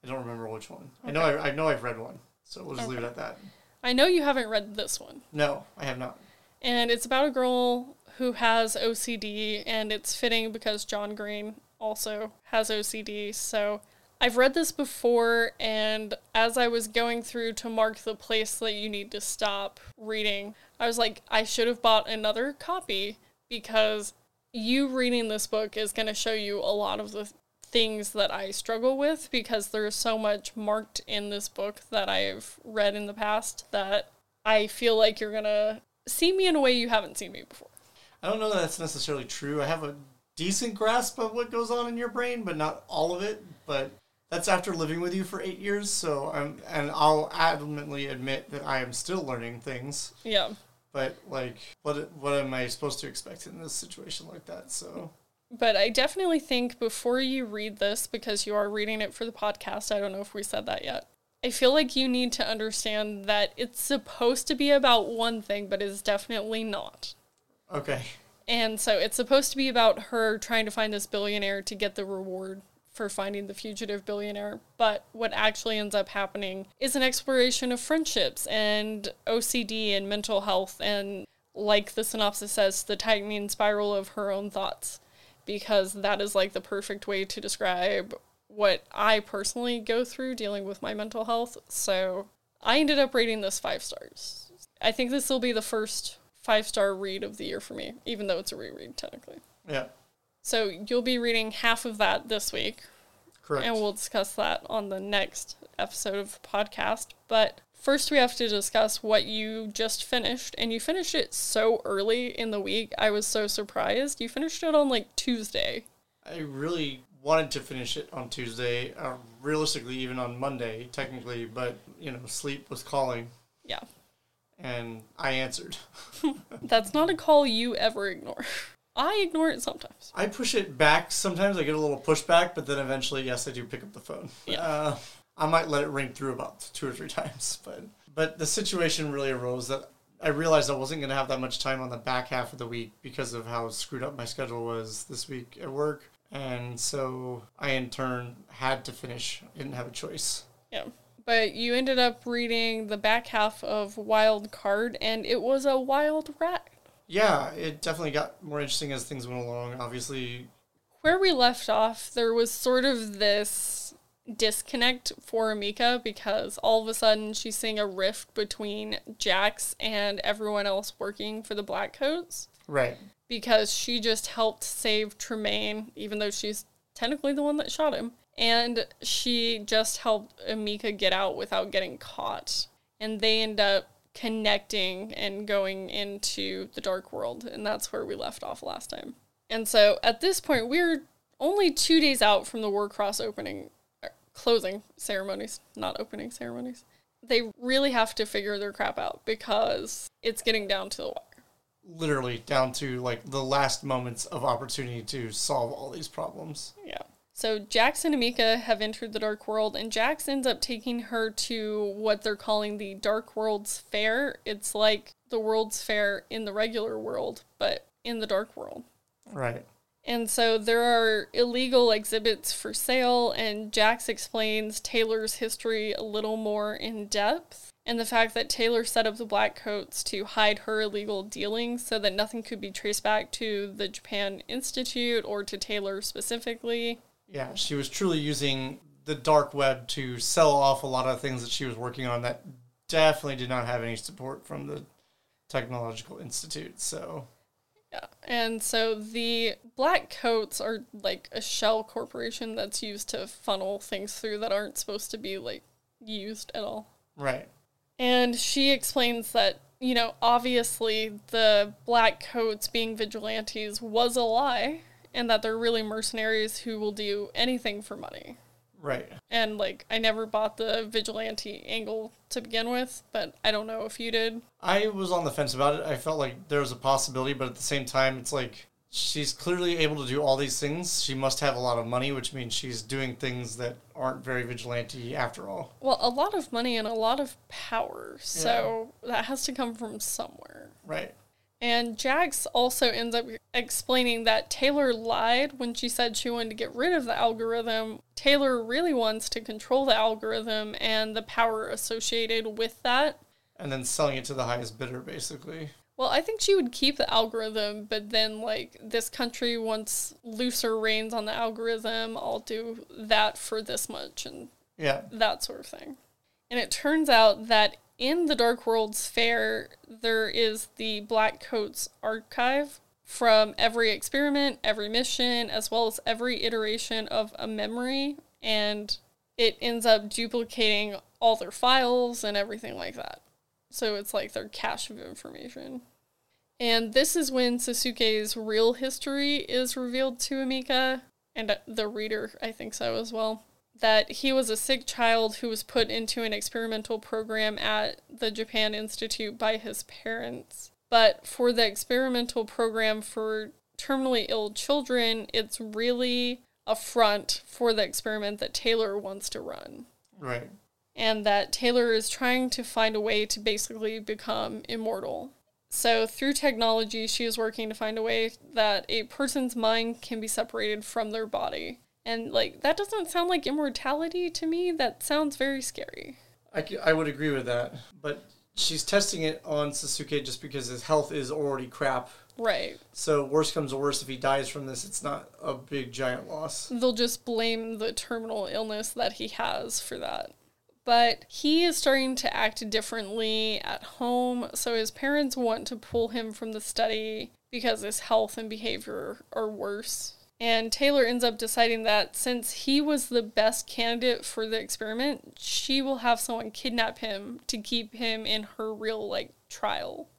I don't remember which one. I know I, I know I've read one, so we'll just leave it at that. I know you haven't read this one. No, I have not. And it's about a girl who has OCD, and it's fitting because John Green also has OCD. So I've read this before, and as I was going through to mark the place that you need to stop reading, I was like, I should have bought another copy because you reading this book is going to show you a lot of the things that I struggle with because there's so much marked in this book that I've read in the past that I feel like you're going to see me in a way you haven't seen me before. I don't know that that's necessarily true. I have a decent grasp of what goes on in your brain, but not all of it. But that's after living with you for eight years, so I'm and I'll adamantly admit that I am still learning things. Yeah. But like, what what am I supposed to expect in this situation like that? So But I definitely think before you read this, because you are reading it for the podcast, I don't know if we said that yet. I feel like you need to understand that it's supposed to be about one thing, but it's definitely not. Okay, And so it's supposed to be about her trying to find this billionaire to get the reward for finding the fugitive billionaire. But what actually ends up happening is an exploration of friendships and OCD and mental health and, like the synopsis says, the tightening spiral of her own thoughts. Because that is like the perfect way to describe what I personally go through dealing with my mental health. So I ended up rating this five stars. I think this will be the first five star read of the year for me, even though it's a reread technically. yeah, So you'll be reading half of that this week, correct. and we'll discuss that on the next episode of the podcast. But first, we have to discuss what you just finished, and you finished it so early in the week. I was so surprised. You finished it on like Tuesday. I really wanted to finish it on Tuesday, uh, realistically even on Monday, technically, but you know, sleep was calling, Yeah, and I answered. that's not a call you ever ignore. I ignore it sometimes. I push it back sometimes. I get a little pushback, but then eventually, yes, I do pick up the phone. Yeah. Uh, I might let it ring through about two or three times, but but the situation really arose that I realized I wasn't going to have that much time on the back half of the week because of how screwed up my schedule was this week at work, and so I in turn had to finish. I didn't have a choice. Yeah. But you ended up reading the back half of Wildcard, and it was a wild ride. Yeah, it definitely got more interesting as things went along. Obviously, Where we left off, there was sort of this disconnect for Emika because all of a sudden she's seeing a rift between Jax and everyone else working for the Blackcoats right. because she just helped save Tremaine, even though she's technically the one that shot him. And she just helped Emika get out without getting caught. And they end up connecting and going into the dark world. And that's where we left off last time. And so at this point, we're only two days out from the Warcross opening, er, closing ceremonies, not opening ceremonies. They really have to figure their crap out because it's getting down to the wire. Literally down to like the last moments of opportunity to solve all these problems. Yeah. So Jax and Emika have entered the Dark World, and Jax ends up taking her to what they're calling the Dark World's Fair. It's like the World's Fair in the regular world, but in the Dark World. Right. And so there are illegal exhibits for sale, and Jax explains Taylor's history a little more in depth. And the fact that Taylor set up the Black Coats to hide her illegal dealings so that nothing could be traced back to the Japan Institute or to Taylor specifically. Yeah, she was truly using the dark web to sell off a lot of things that she was working on that definitely did not have any support from the Technological Institute. So, Yeah. And so the black coats are like a shell corporation that's used to funnel things through that aren't supposed to be like used at all. Right. And she explains that, you know, obviously the black coats being vigilantes was a lie and that they're really mercenaries who will do anything for money. Right. And like I never bought the vigilante angle to begin with, but I don't know if you did. I was on the fence about it. I felt like there was a possibility, but at the same time, it's like she's clearly able to do all these things. She must have a lot of money, which means she's doing things that aren't very vigilante after all. Well, a lot of money and a lot of power. So that has to come from somewhere. Right. And Jax also ends up explaining that Taylor lied when she said she wanted to get rid of the algorithm. Taylor really wants to control the algorithm and the power associated with that. And then selling it to the highest bidder, basically. Well, I think she would keep the algorithm, but then, like, this country wants looser reins on the algorithm. I'll do that for this much and Yeah. that sort of thing. And it turns out that in the Dark Worlds Fair, there is the Black Coats archive from every experiment, every mission, as well as every iteration of a memory. And it ends up duplicating all their files and everything like that. So it's like their cache of information. And this is when Sasuke's real history is revealed to Emika, and uh, the reader, I think so as well that he was a sick child who was put into an experimental program at the Japan Institute by his parents. But for the experimental program for terminally ill children, it's really a front for the experiment that Taylor wants to run. Right. And that Taylor is trying to find a way to basically become immortal. So, through technology, she is working to find a way that a person's mind can be separated from their body. And like that doesn't sound like immortality to me. That sounds very scary. I, I would agree with that. But she's testing it on Sasuke just because his health is already crap. Right. So worst comes to worst, if he dies from this, it's not a big giant loss. They'll just blame the terminal illness that he has for that. But he is starting to act differently at home, so his parents want to pull him from the study because his health and behavior are worse. And Taylor ends up deciding that since he was the best candidate for the experiment, she will have someone kidnap him to keep him in her real like trial.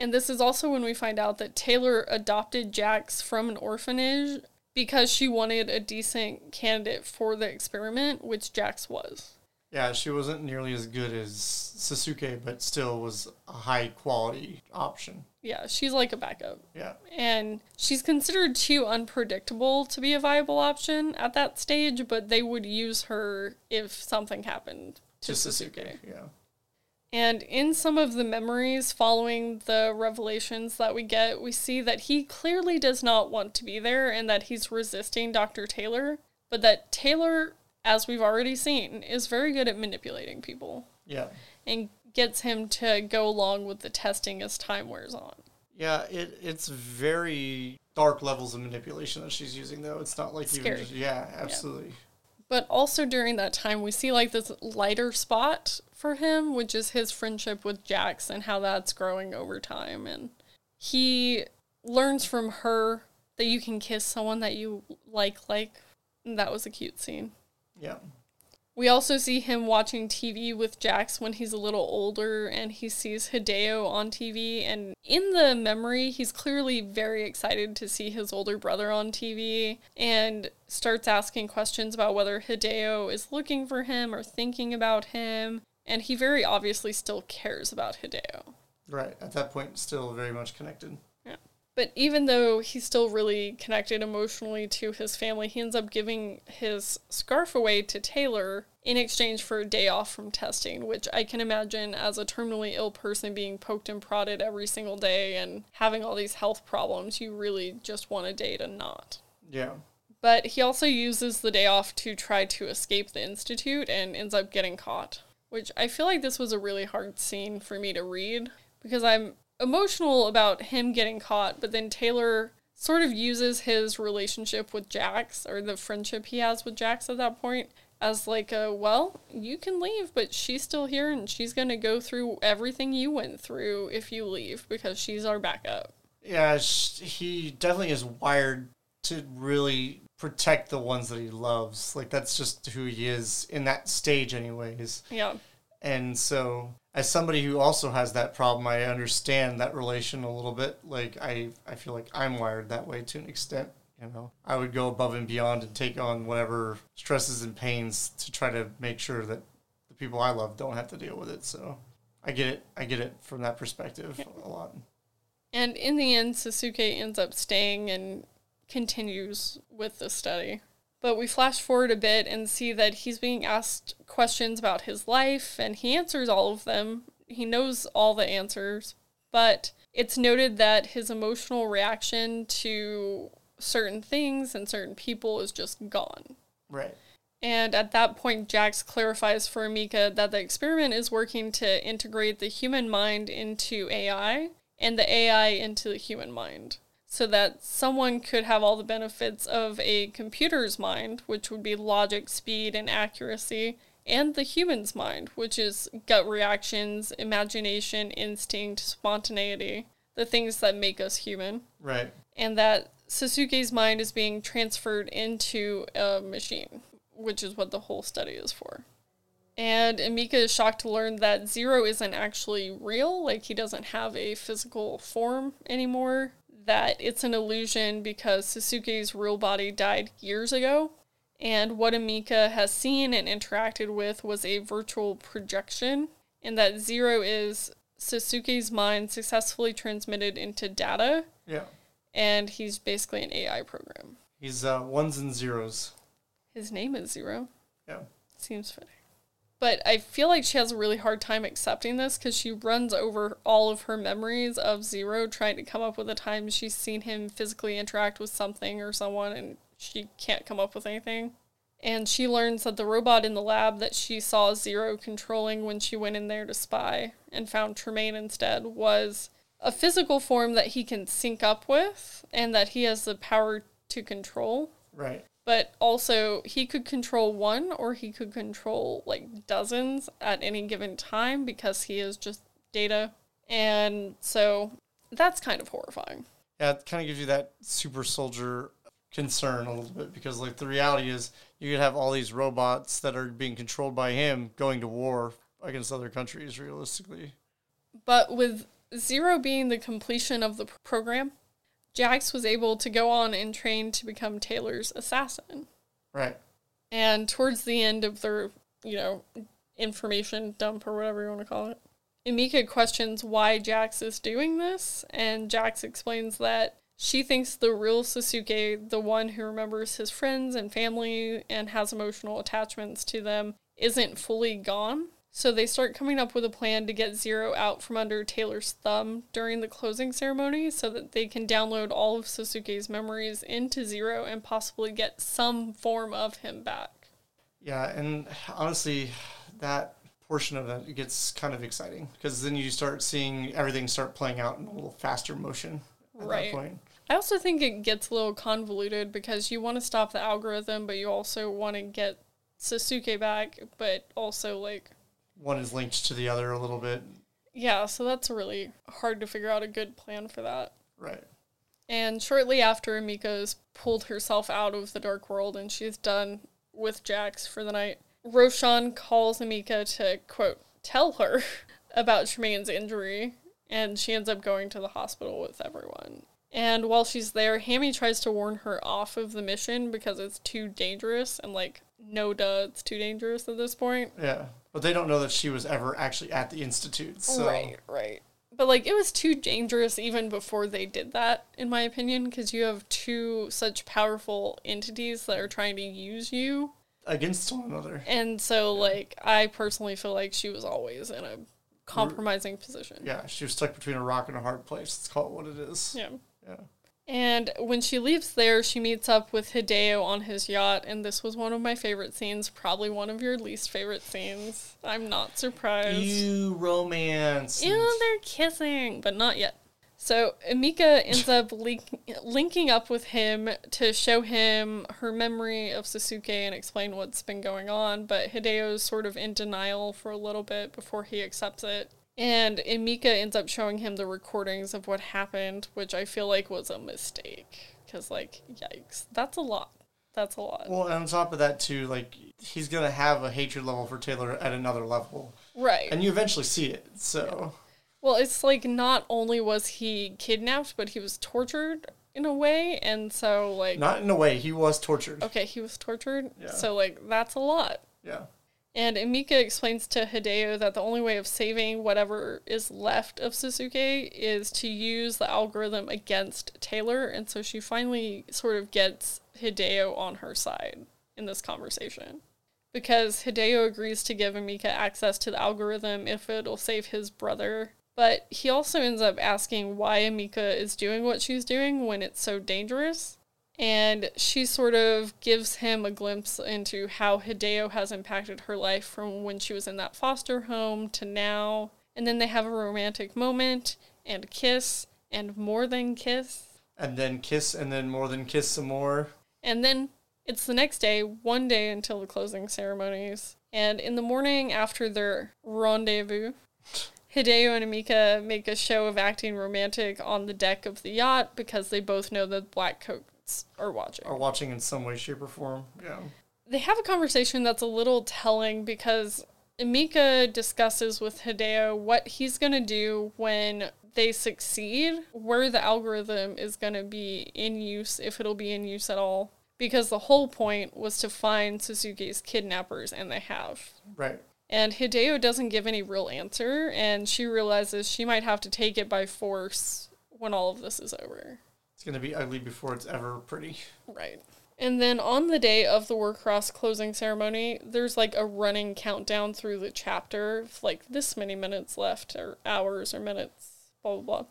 And this is also when we find out that Taylor adopted Jax from an orphanage because she wanted a decent candidate for the experiment, which Jax was. Yeah, she wasn't nearly as good as Sasuke, but still was a high quality option. Yeah, she's like a backup. Yeah. And she's considered too unpredictable to be a viable option at that stage, but they would use her if something happened to To Sasuke. Sasuke. Yeah. And in some of the memories following the revelations that we get, we see that he clearly does not want to be there and that he's resisting Dr. Taylor, but that Taylor, as we've already seen, is very good at manipulating people Yeah. and gets him to go along with the testing as time wears on. Yeah, it it's very dark levels of manipulation that she's using though. It's not like Scary. even just, yeah, absolutely. But also during that time, we see like this lighter spot for him, which is his friendship with Jax and how that's growing over time. And he learns from her that you can kiss someone that you like, like. And that was a cute scene. Yeah. We also see him watching TV with Jax when he's a little older and he sees Hideo on TV. And in the memory, he's clearly very excited to see his older brother on TV and starts asking questions about whether Hideo is looking for him or thinking about him. And he very obviously still cares about Hideo. Right. At that point still very much connected. But even though he's still really connected emotionally to his family, he ends up giving his scarf away to Taylor in exchange for a day off from testing, which I can imagine as a terminally ill person being poked and prodded every single day and having all these health problems, you really just want a day to not. Yeah. But he also uses the day off to try to escape the Institute and ends up getting caught, which I feel like this was a really hard scene for me to read because I'm emotional about him getting caught, but then Taylor sort of uses his relationship with Jax or the friendship he has with Jax at that point as like a well, you can leave, but she's still here and she's going to go through everything you went through if you leave because she's our backup. Yeah, he definitely is wired to really protect the ones that he loves. Like that's just who he is in that stage, anyways. Yeah. And so, as somebody who also has that problem, I understand that relation a little bit. Like I, I feel like I'm wired that way to an extent. You know, I would go above and beyond and take on whatever stresses and pains to try to make sure that the people I love don't have to deal with it. So, I get it. I get it from that perspective a lot. And in the end, Sasuke ends up staying and continues with the study. But we flash forward a bit and see that he's being asked questions about his life, and he answers all of them. He knows all the answers, but it's noted that his emotional reaction to certain things and certain people is just gone. Right. And at that point, Jax clarifies for Emika that the experiment is working to integrate the human mind into AI and the AI into the human mind so that someone could have all the benefits of a computer's mind, which would be logic, speed, and accuracy, and the human's mind, which is gut reactions, imagination, instinct, spontaneity, the things that make us human. Right. And that Sasuke's mind is being transferred into a machine, which is what the whole study is for. And Emika is shocked to learn that Zero isn't actually real, like he doesn't have a physical form anymore, that it's an illusion because Sasuke's real body died years ago. And what Emika has seen and interacted with was a virtual projection, and that Zero is Sasuke's mind successfully transmitted into data, Yeah. and he's basically an AI program. He's uh, ones and zeros. His name is Zero. Yeah. Seems fitting. But I feel like she has a really hard time accepting this because she runs over all of her memories of Zero, trying to come up with a time she's seen him physically interact with something or someone, and she can't come up with anything. And she learns that the robot in the lab that she saw Zero controlling when she went in there to spy and found Tremaine instead was a physical form that he can sync up with and that he has the power to control Right. But also he could control one or he could control like dozens at any given time because he is just data and so that's kind of horrifying Yeah, it kind of gives you that super soldier concern a little bit because, like, the reality is you could have all these robots that are being controlled by him going to war against other countries, realistically. but with zero being the completion of the program jax was able to go on and train to become taylor's assassin Right. And towards the end of their, you know, information dump or whatever you want to call it, Emika questions why Jax is doing this, and Jax explains that she thinks the real Sasuke, the one who remembers his friends and family and has emotional attachments to them, isn't fully gone. So they start coming up with a plan to get Zero out from under Taylor's thumb during the closing ceremony so that they can download all of Sasuke's memories into Zero and possibly get some form of him back. Yeah, and honestly, that portion of it gets kind of exciting because then you start seeing everything start playing out in a little faster motion at Right. that point. I also think it gets a little convoluted because you want to stop the algorithm, but you also want to get Sasuke back, but also like One is linked to the other a little bit. yeah, so that's really hard to figure out a good plan for that. Right. And shortly after Mika's pulled herself out of the dark world and she's done with Jax for the night, Roshan calls Emika to quote tell her about Tremaine's injury, and she ends up going to the hospital with everyone. And while she's there, Hammie tries to warn her off of the mission because it's too dangerous and like no duh, it's too dangerous at this point. Yeah. But they don't know that she was ever actually at the Institute. So Right, right. But like it was too dangerous even before they did that, in my opinion, because you have two such powerful entities that are trying to use you. against one another. And so, like, I personally feel like she was always in a compromising position. Yeah, she was stuck between a rock and a hard place. Let's call it what it is. Yeah. Yeah. And when she leaves there, she meets up with Hideo on his yacht, and this was one of my favorite scenes, probably one of your least favorite scenes. I'm not surprised. You romance. Ew, they're kissing, but not yet. So Emika ends up link- linking up with him to show him her memory of Sasuke and explain what's been going on, but Hideo's sort of in denial for a little bit before he accepts it. And Emika ends up showing him the recordings of what happened, which I feel like was a mistake. Because, like, yikes. That's a lot. That's a lot. Well, and on top of that, too, like, he's going to have a hatred level for Taylor at another level. right. And you eventually see it, so. Well, it's like not only was he kidnapped, but he was tortured in a way. And so, like, Not in a way, he was tortured. okay, he was tortured. Yeah. So, like, that's a lot. Yeah. And Emika explains to Hideo that the only way of saving whatever is left of Sasuke is to use the algorithm against Taylor. And so she finally sort of gets Hideo on her side in this conversation. Because Hideo agrees to give Emika access to the algorithm if it'll save his brother. But he also ends up asking why Emika is doing what she's doing when it's so dangerous. And she sort of gives him a glimpse into how Hideo has impacted her life from when she was in that foster home to now. And then they have a romantic moment and a kiss and more than kiss. And then kiss, and then more than kiss some more. And then it's the next day, one day until the closing ceremonies. And in the morning after their rendezvous, Hideo and Emika make a show of acting romantic on the deck of the yacht because they both know that black coats are watching. Are watching in some way, shape, or form. Yeah. They have a conversation that's a little telling because Emika discusses with Hideo what he's going to do when they succeed, where the algorithm is going to be in use, if it'll be in use at all. Because the whole point was to find Sasuke's kidnappers, and they have. Right. And Hideo doesn't give any real answer, and she realizes she might have to take it by force when all of this is over. It's going to be ugly before it's ever pretty. Right. And then on the day of the Warcross closing ceremony, there's like a running countdown through the chapter, of, like this many minutes left, or hours or minutes, blah, blah, blah.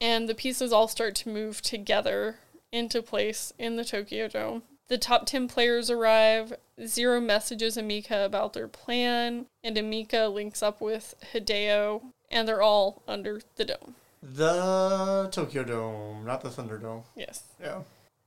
And the pieces all start to move together into place in the Tokyo Dome. The top 10 players arrive. Zero messages Emika about their plan, and Emika links up with Hideo, and they're all under the dome. The Tokyo Dome, not the Thunderdome. Yes. Yeah.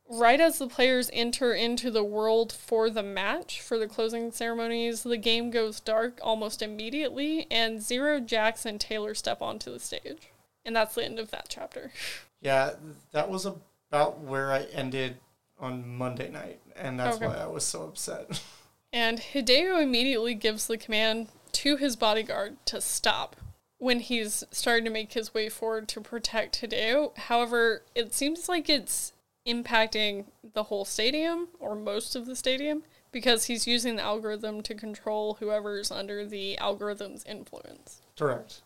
Right as the players enter into the world for the match, for the closing ceremonies, the game goes dark almost immediately, and Zero, Jax, and Taylor step onto the stage. And that's the end of that chapter. Yeah, that was about where I ended on Monday night, and that's Okay. why I was so upset. And Hideo immediately gives the command to his bodyguard to stop when he's starting to make his way forward to protect Hideo. However, it seems like it's impacting the whole stadium or most of the stadium because he's using the algorithm to control whoever's under the algorithm's influence. Correct.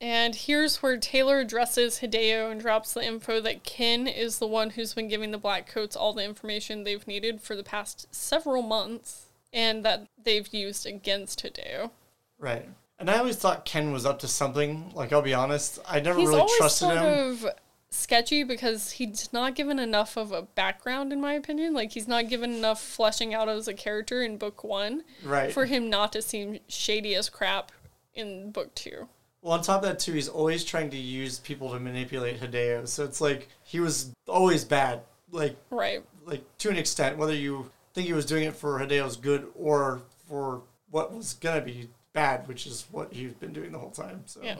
And here's where Taylor addresses Hideo and drops the info that Kenn is the one who's been giving the Black Coats all the information they've needed for the past several months and that they've used against Hideo. Right. And I always thought Kenn was up to something. Like, I'll be honest, I never He's really trusted sort him. of sketchy because he's not given enough of a background, in my opinion. Like, he's not given enough fleshing out as a character in book one Right. for him not to seem shady as crap in book two. Well, on top of that, too, he's always trying to use people to manipulate Hideo. So it's like he was always bad. Like, Right. like to an extent, whether you think he was doing it for Hideo's good or for what was gonna be bad, which is what he's been doing the whole time. So Yeah.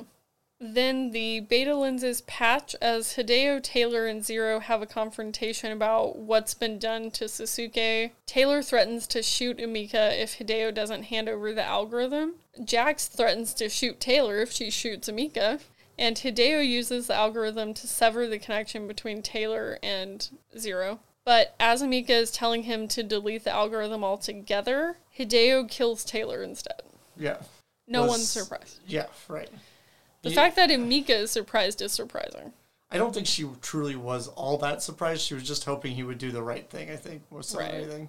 Then the beta lenses patch as Hideo, Taylor, and Zero have a confrontation about what's been done to Sasuke. Taylor threatens to shoot Emika if Hideo doesn't hand over the algorithm. Jax threatens to shoot Taylor if she shoots Emika. And Hideo uses the algorithm to sever the connection between Taylor and Zero. But as Emika is telling him to delete the algorithm altogether, Hideo kills Taylor instead. Yeah, No Was- one's surprised. yeah, right. The He- fact that Emika is surprised is surprising. I don't think she truly was all that surprised. She was just hoping he would do the right thing. I think more so Right. than anything.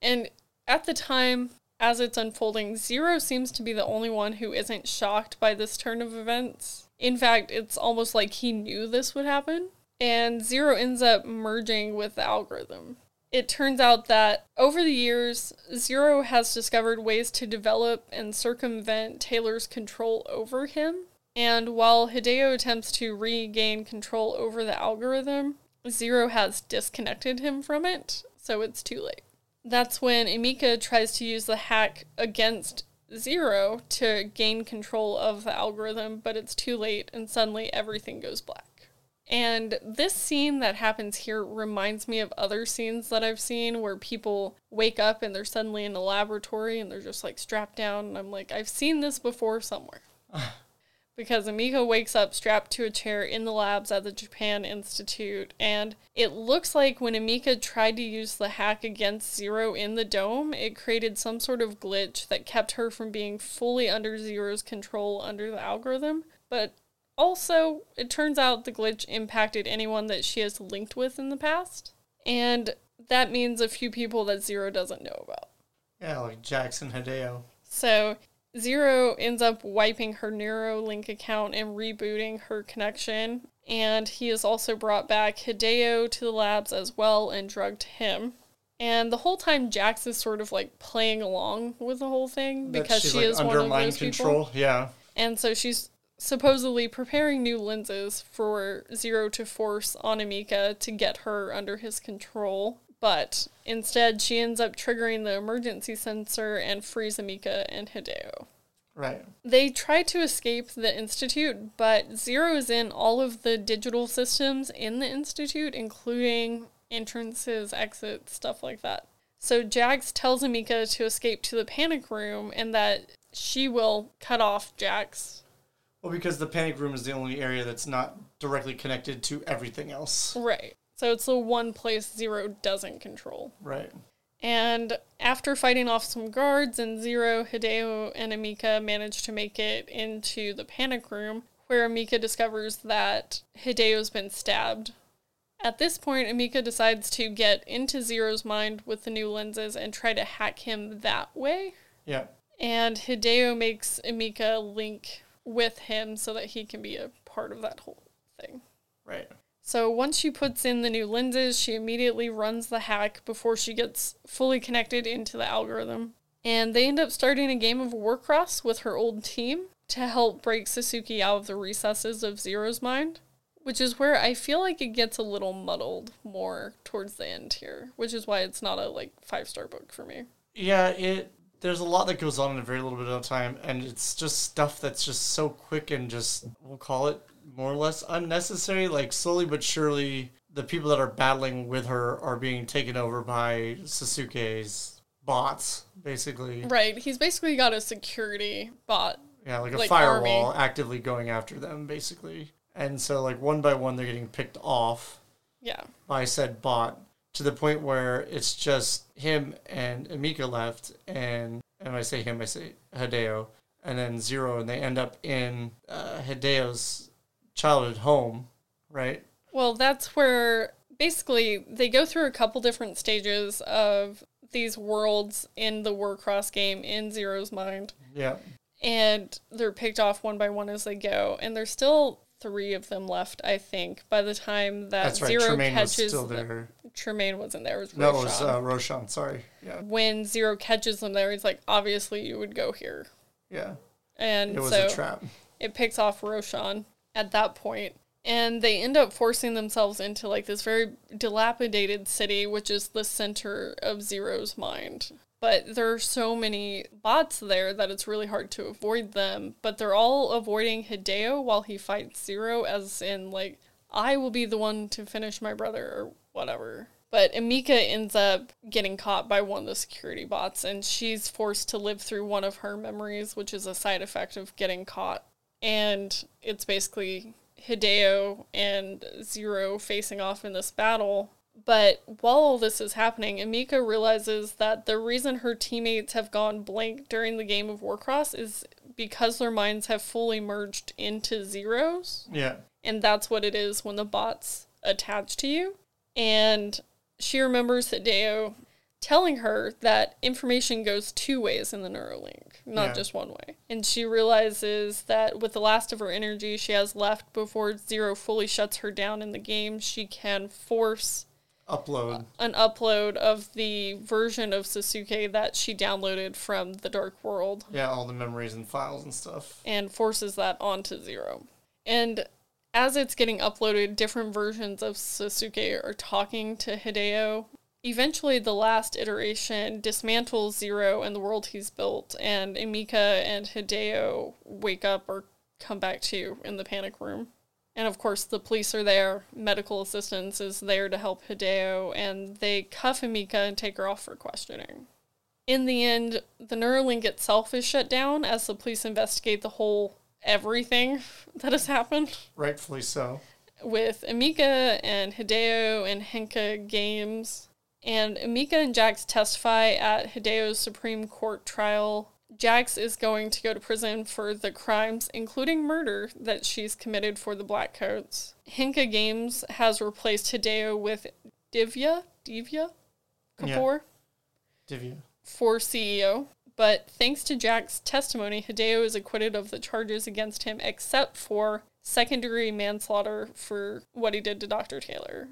And at the time, as it's unfolding, Zero seems to be the only one who isn't shocked by this turn of events. In fact, it's almost like he knew this would happen. And Zero ends up merging with the algorithm. It turns out that over the years, Zero has discovered ways to develop and circumvent Taylor's control over him. And while Hideo attempts to regain control over the algorithm, Zero has disconnected him from it, so it's too late. That's when Emika tries to use the hack against Zero to gain control of the algorithm, but it's too late and suddenly everything goes black. And this scene that happens here reminds me of other scenes that I've seen where people wake up and they're suddenly in a laboratory and they're just like strapped down. And I'm like, I've seen this before somewhere. because Emika wakes up strapped to a chair in the labs at the Japan Institute. And it looks like when Emika tried to use the hack against Zero in the dome, it created some sort of glitch that kept her from being fully under Zero's control under the algorithm. But also, it turns out the glitch impacted anyone that she has linked with in the past. And that means a few people that Zero doesn't know about. Yeah, like Jax and Hideo. So Zero ends up wiping her NeuroLink account and rebooting her connection. And he has also brought back Hideo to the labs as well and drugged him. And the whole time, Jax is sort of like playing along with the whole thing because she like, is one under of mind those control. people. Yeah. And so she's supposedly preparing new lenses for Zero to force on Emika to get her under his control. But instead, she ends up triggering the emergency sensor and frees Emika and Hideo. Right. They try to escape the Institute, but Zero is in all of the digital systems in the Institute, including entrances, exits, stuff like that. So Jax tells Emika to escape to the panic room and that she will cut off Jax. Well, because the panic room is the only area that's not directly connected to everything else. Right. So it's the one place Zero doesn't control. Right. And after fighting off some guards and Zero, Hideo, and Emika manage to make it into the panic room, where Emika discovers that Hideo's been stabbed. At this point, Emika decides to get into Zero's mind with the new lenses and try to hack him that way. Yeah. And Hideo makes Emika link with him so that he can be a part of that whole thing. Right. So once she puts in the new lenses, she immediately runs the hack before she gets fully connected into the algorithm. And they end up starting a game of Warcross with her old team to help break Sasuke out of the recesses of Zero's mind, which is where I feel like it gets a little muddled more towards the end here, which is why it's not a like five star book for me. Yeah, it there's a lot that goes on in a very little bit of time and it's just stuff that's just so quick and just we'll call it more or less unnecessary like slowly but surely the people that are battling with her are being taken over by Sasuke's bots basically. Right, he's basically got a security bot. Yeah, like a Like firewall army. actively going after them basically. And so like one by one they're getting picked off Yeah. by said bot to the point where it's just him and Emika left, and and when I say him, I say Hideo, and then Zero, and they end up in uh, Hideo's childhood home, right? Well, that's where basically they go through a couple different stages of these worlds in the Warcross game in Zero's mind, Yeah, and they're picked off one by one as they go. And there's still three of them left, I think, by the time that that's right. Zero Tremaine was catches still them. Tremaine wasn't there. It was No, it was Roshan. uh, Roshan. Sorry. Yeah, when Zero catches them there, he's like, obviously you would go here. yeah. And It was so a trap. it picks off Roshan at that point, and they end up forcing themselves into like this very dilapidated city, which is the center of Zero's mind. But there are so many bots there that it's really hard to avoid them. But they're all avoiding Hideo while he fights Zero, as in like I will be the one to finish my brother or whatever. But Emika ends up getting caught by one of the security bots, and she's forced to live through one of her memories, which is a side effect of getting caught. And it's basically Hideo and Zero facing off in this battle. But while all this is happening, Emika realizes that the reason her teammates have gone blank during the game of Warcross is because their minds have fully merged into Zero's Yeah, and that's what it is when the bots attach to you. And she remembers Hideo telling her that information goes two ways in the NeuroLink, not Yeah. just one way. And she realizes that with the last of her energy she has left before Zero fully shuts her down in the game, she can force upload. an upload of the version of Sasuke that she downloaded from the Dark World Yeah, all the memories and files and stuff. and forces that onto Zero. And as it's getting uploaded, different versions of Sasuke are talking to Hideo, Eventually, the last iteration dismantles Zero and the world he's built, and Emika and Hideo wake up or come back to in the panic room. And of course, the police are there. Medical assistance is there to help Hideo, and they cuff Emika and take her off for questioning. In the end, the NeuroLink itself is shut down as the police investigate the whole everything that has happened Rightfully so. with Emika and Hideo and Henka Games. And Emika and Jax testify at Hideo's Supreme Court trial. Jax is going to go to prison for the crimes, including murder, that she's committed for the Black Coats. Henka Games has replaced Hideo with Divya, Divya Kapoor Divya. for CEO. But thanks to Jax testimony, Hideo is acquitted of the charges against him, except for second degree manslaughter for what he did to Dr. Taylor.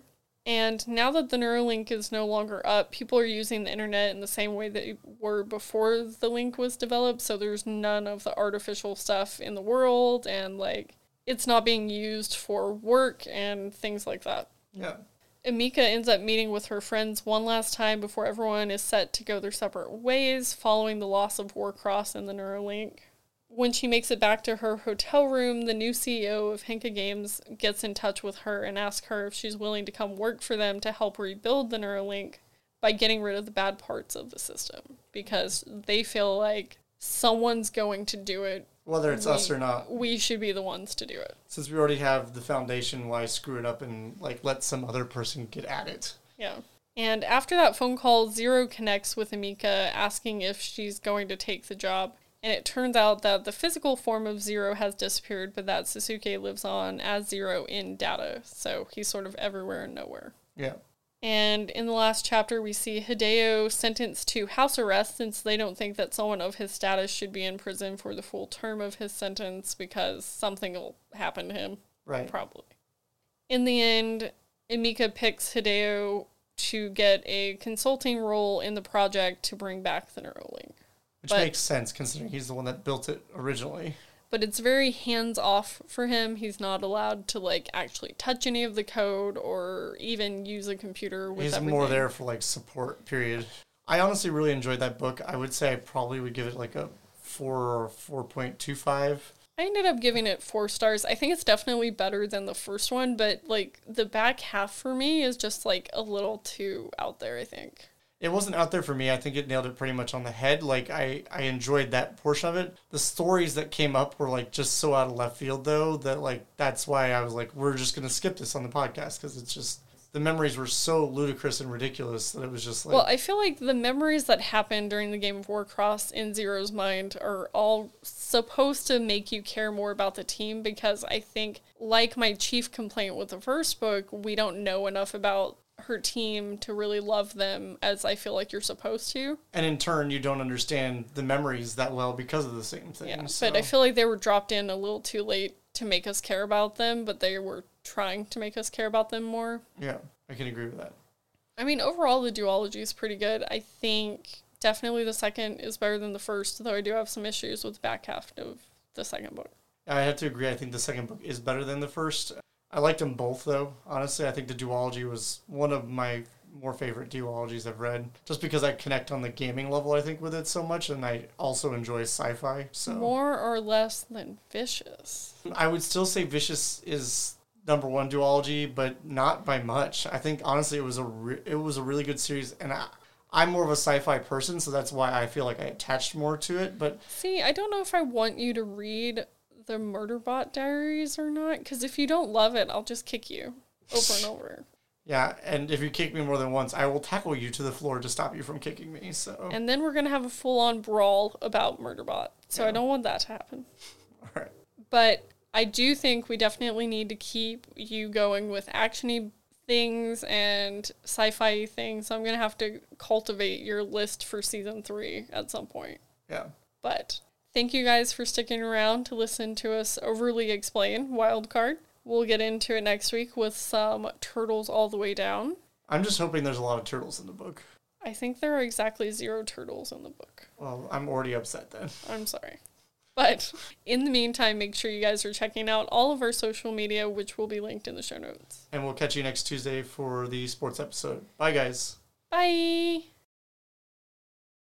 And now that the NeuroLink is no longer up, people are using the internet in the same way they were before the link was developed. So there's none of the artificial stuff in the world, and like it's not being used for work and things like that. Yeah. Emika ends up meeting with her friends one last time before everyone is set to go their separate ways following the loss of Warcross and the NeuroLink. When she makes it back to her hotel room, the new CEO of Henka Games gets in touch with her and asks her if she's willing to come work for them to help rebuild the NeuroLink by getting rid of the bad parts of the system because they feel like someone's going to do it. Whether it's us or not. We should be the ones to do it. Since we already have the foundation, why screw it up and like let some other person get at it? Yeah. And after that phone call, Zero connects with Emika asking if she's going to take the job. And it turns out that the physical form of Zero has disappeared, but that Sasuke lives on as Zero in data. So he's sort of everywhere and nowhere. Yeah. And in the last chapter, we see Hideo sentenced to house arrest since they don't think that someone of his status should be in prison for the full term of his sentence because something will happen to him. Right. Probably. In the end, Emika picks Hideo to get a consulting role in the project to bring back the NeuroLink. Which But- makes sense considering he's the one that built it originally. But it's very hands off for him. He's not allowed to like actually touch any of the code or even use a computer with He's everything. more there for like support period. I honestly really enjoyed that book. I would say I probably would give it like a four or four point two five. I ended up giving it four stars. I think it's definitely better than the first one, but like the back half for me is just like a little too out there, I think. It wasn't out there for me. I think it nailed it pretty much on the head. Like I, I enjoyed that portion of it. The stories that came up were like just so out of left field though that like that's why I was like we're just gonna skip this on the podcast because it's just the memories were so ludicrous and ridiculous that it was just like Well, I feel like the memories that happened during the game of Warcross in Zero's mind are all supposed to make you care more about the team because I think, like my chief complaint with the first book, we don't know enough about her team to really love them as I feel like you're supposed to. and in turn you don't understand the memories that well because of the same thing. Yeah. so, But I feel like they were dropped in a little too late to make us care about them, but they were trying to make us care about them more. yeah, I can agree with that. I mean, overall, the duology is pretty good. I think definitely the second is better than the first, though I do have some issues with the back half of the second book. I have to agree. I think the second book is better than the first. I liked them both, though. Honestly, I think the duology was one of my more favorite duologies I've read, just because I connect on the gaming level. I think with it so much, and I also enjoy sci-fi. So More or less than vicious. I would still say Vicious is number one duology, but not by much. I think honestly, it was a re- it was a really good series, and I. I'm more of a sci-fi person, so that's why I feel like I attached more to it. But See, I don't know if I want you to read the Murderbot Diaries or not, because if you don't love it, I'll just kick you over and over. yeah, and if you kick me more than once, I will tackle you to the floor to stop you from kicking me. So And then we're going to have a full on brawl about Murderbot. So I don't want that to happen. all right. But I do think we definitely need to keep you going with actiony things and sci-fi things. So I'm gonna have to cultivate your list for season three at some point. Yeah. But thank you guys for sticking around to listen to us overly explain Wildcard. We'll get into it next week with some turtles all the way down. I'm just hoping there's a lot of turtles in the book. I think there are exactly zero turtles in the book. Well, I'm already upset then. I'm sorry. But in the meantime, make sure you guys are checking out all of our social media, which will be linked in the show notes. And we'll catch you next Tuesday for the sports episode. Bye, guys. Bye.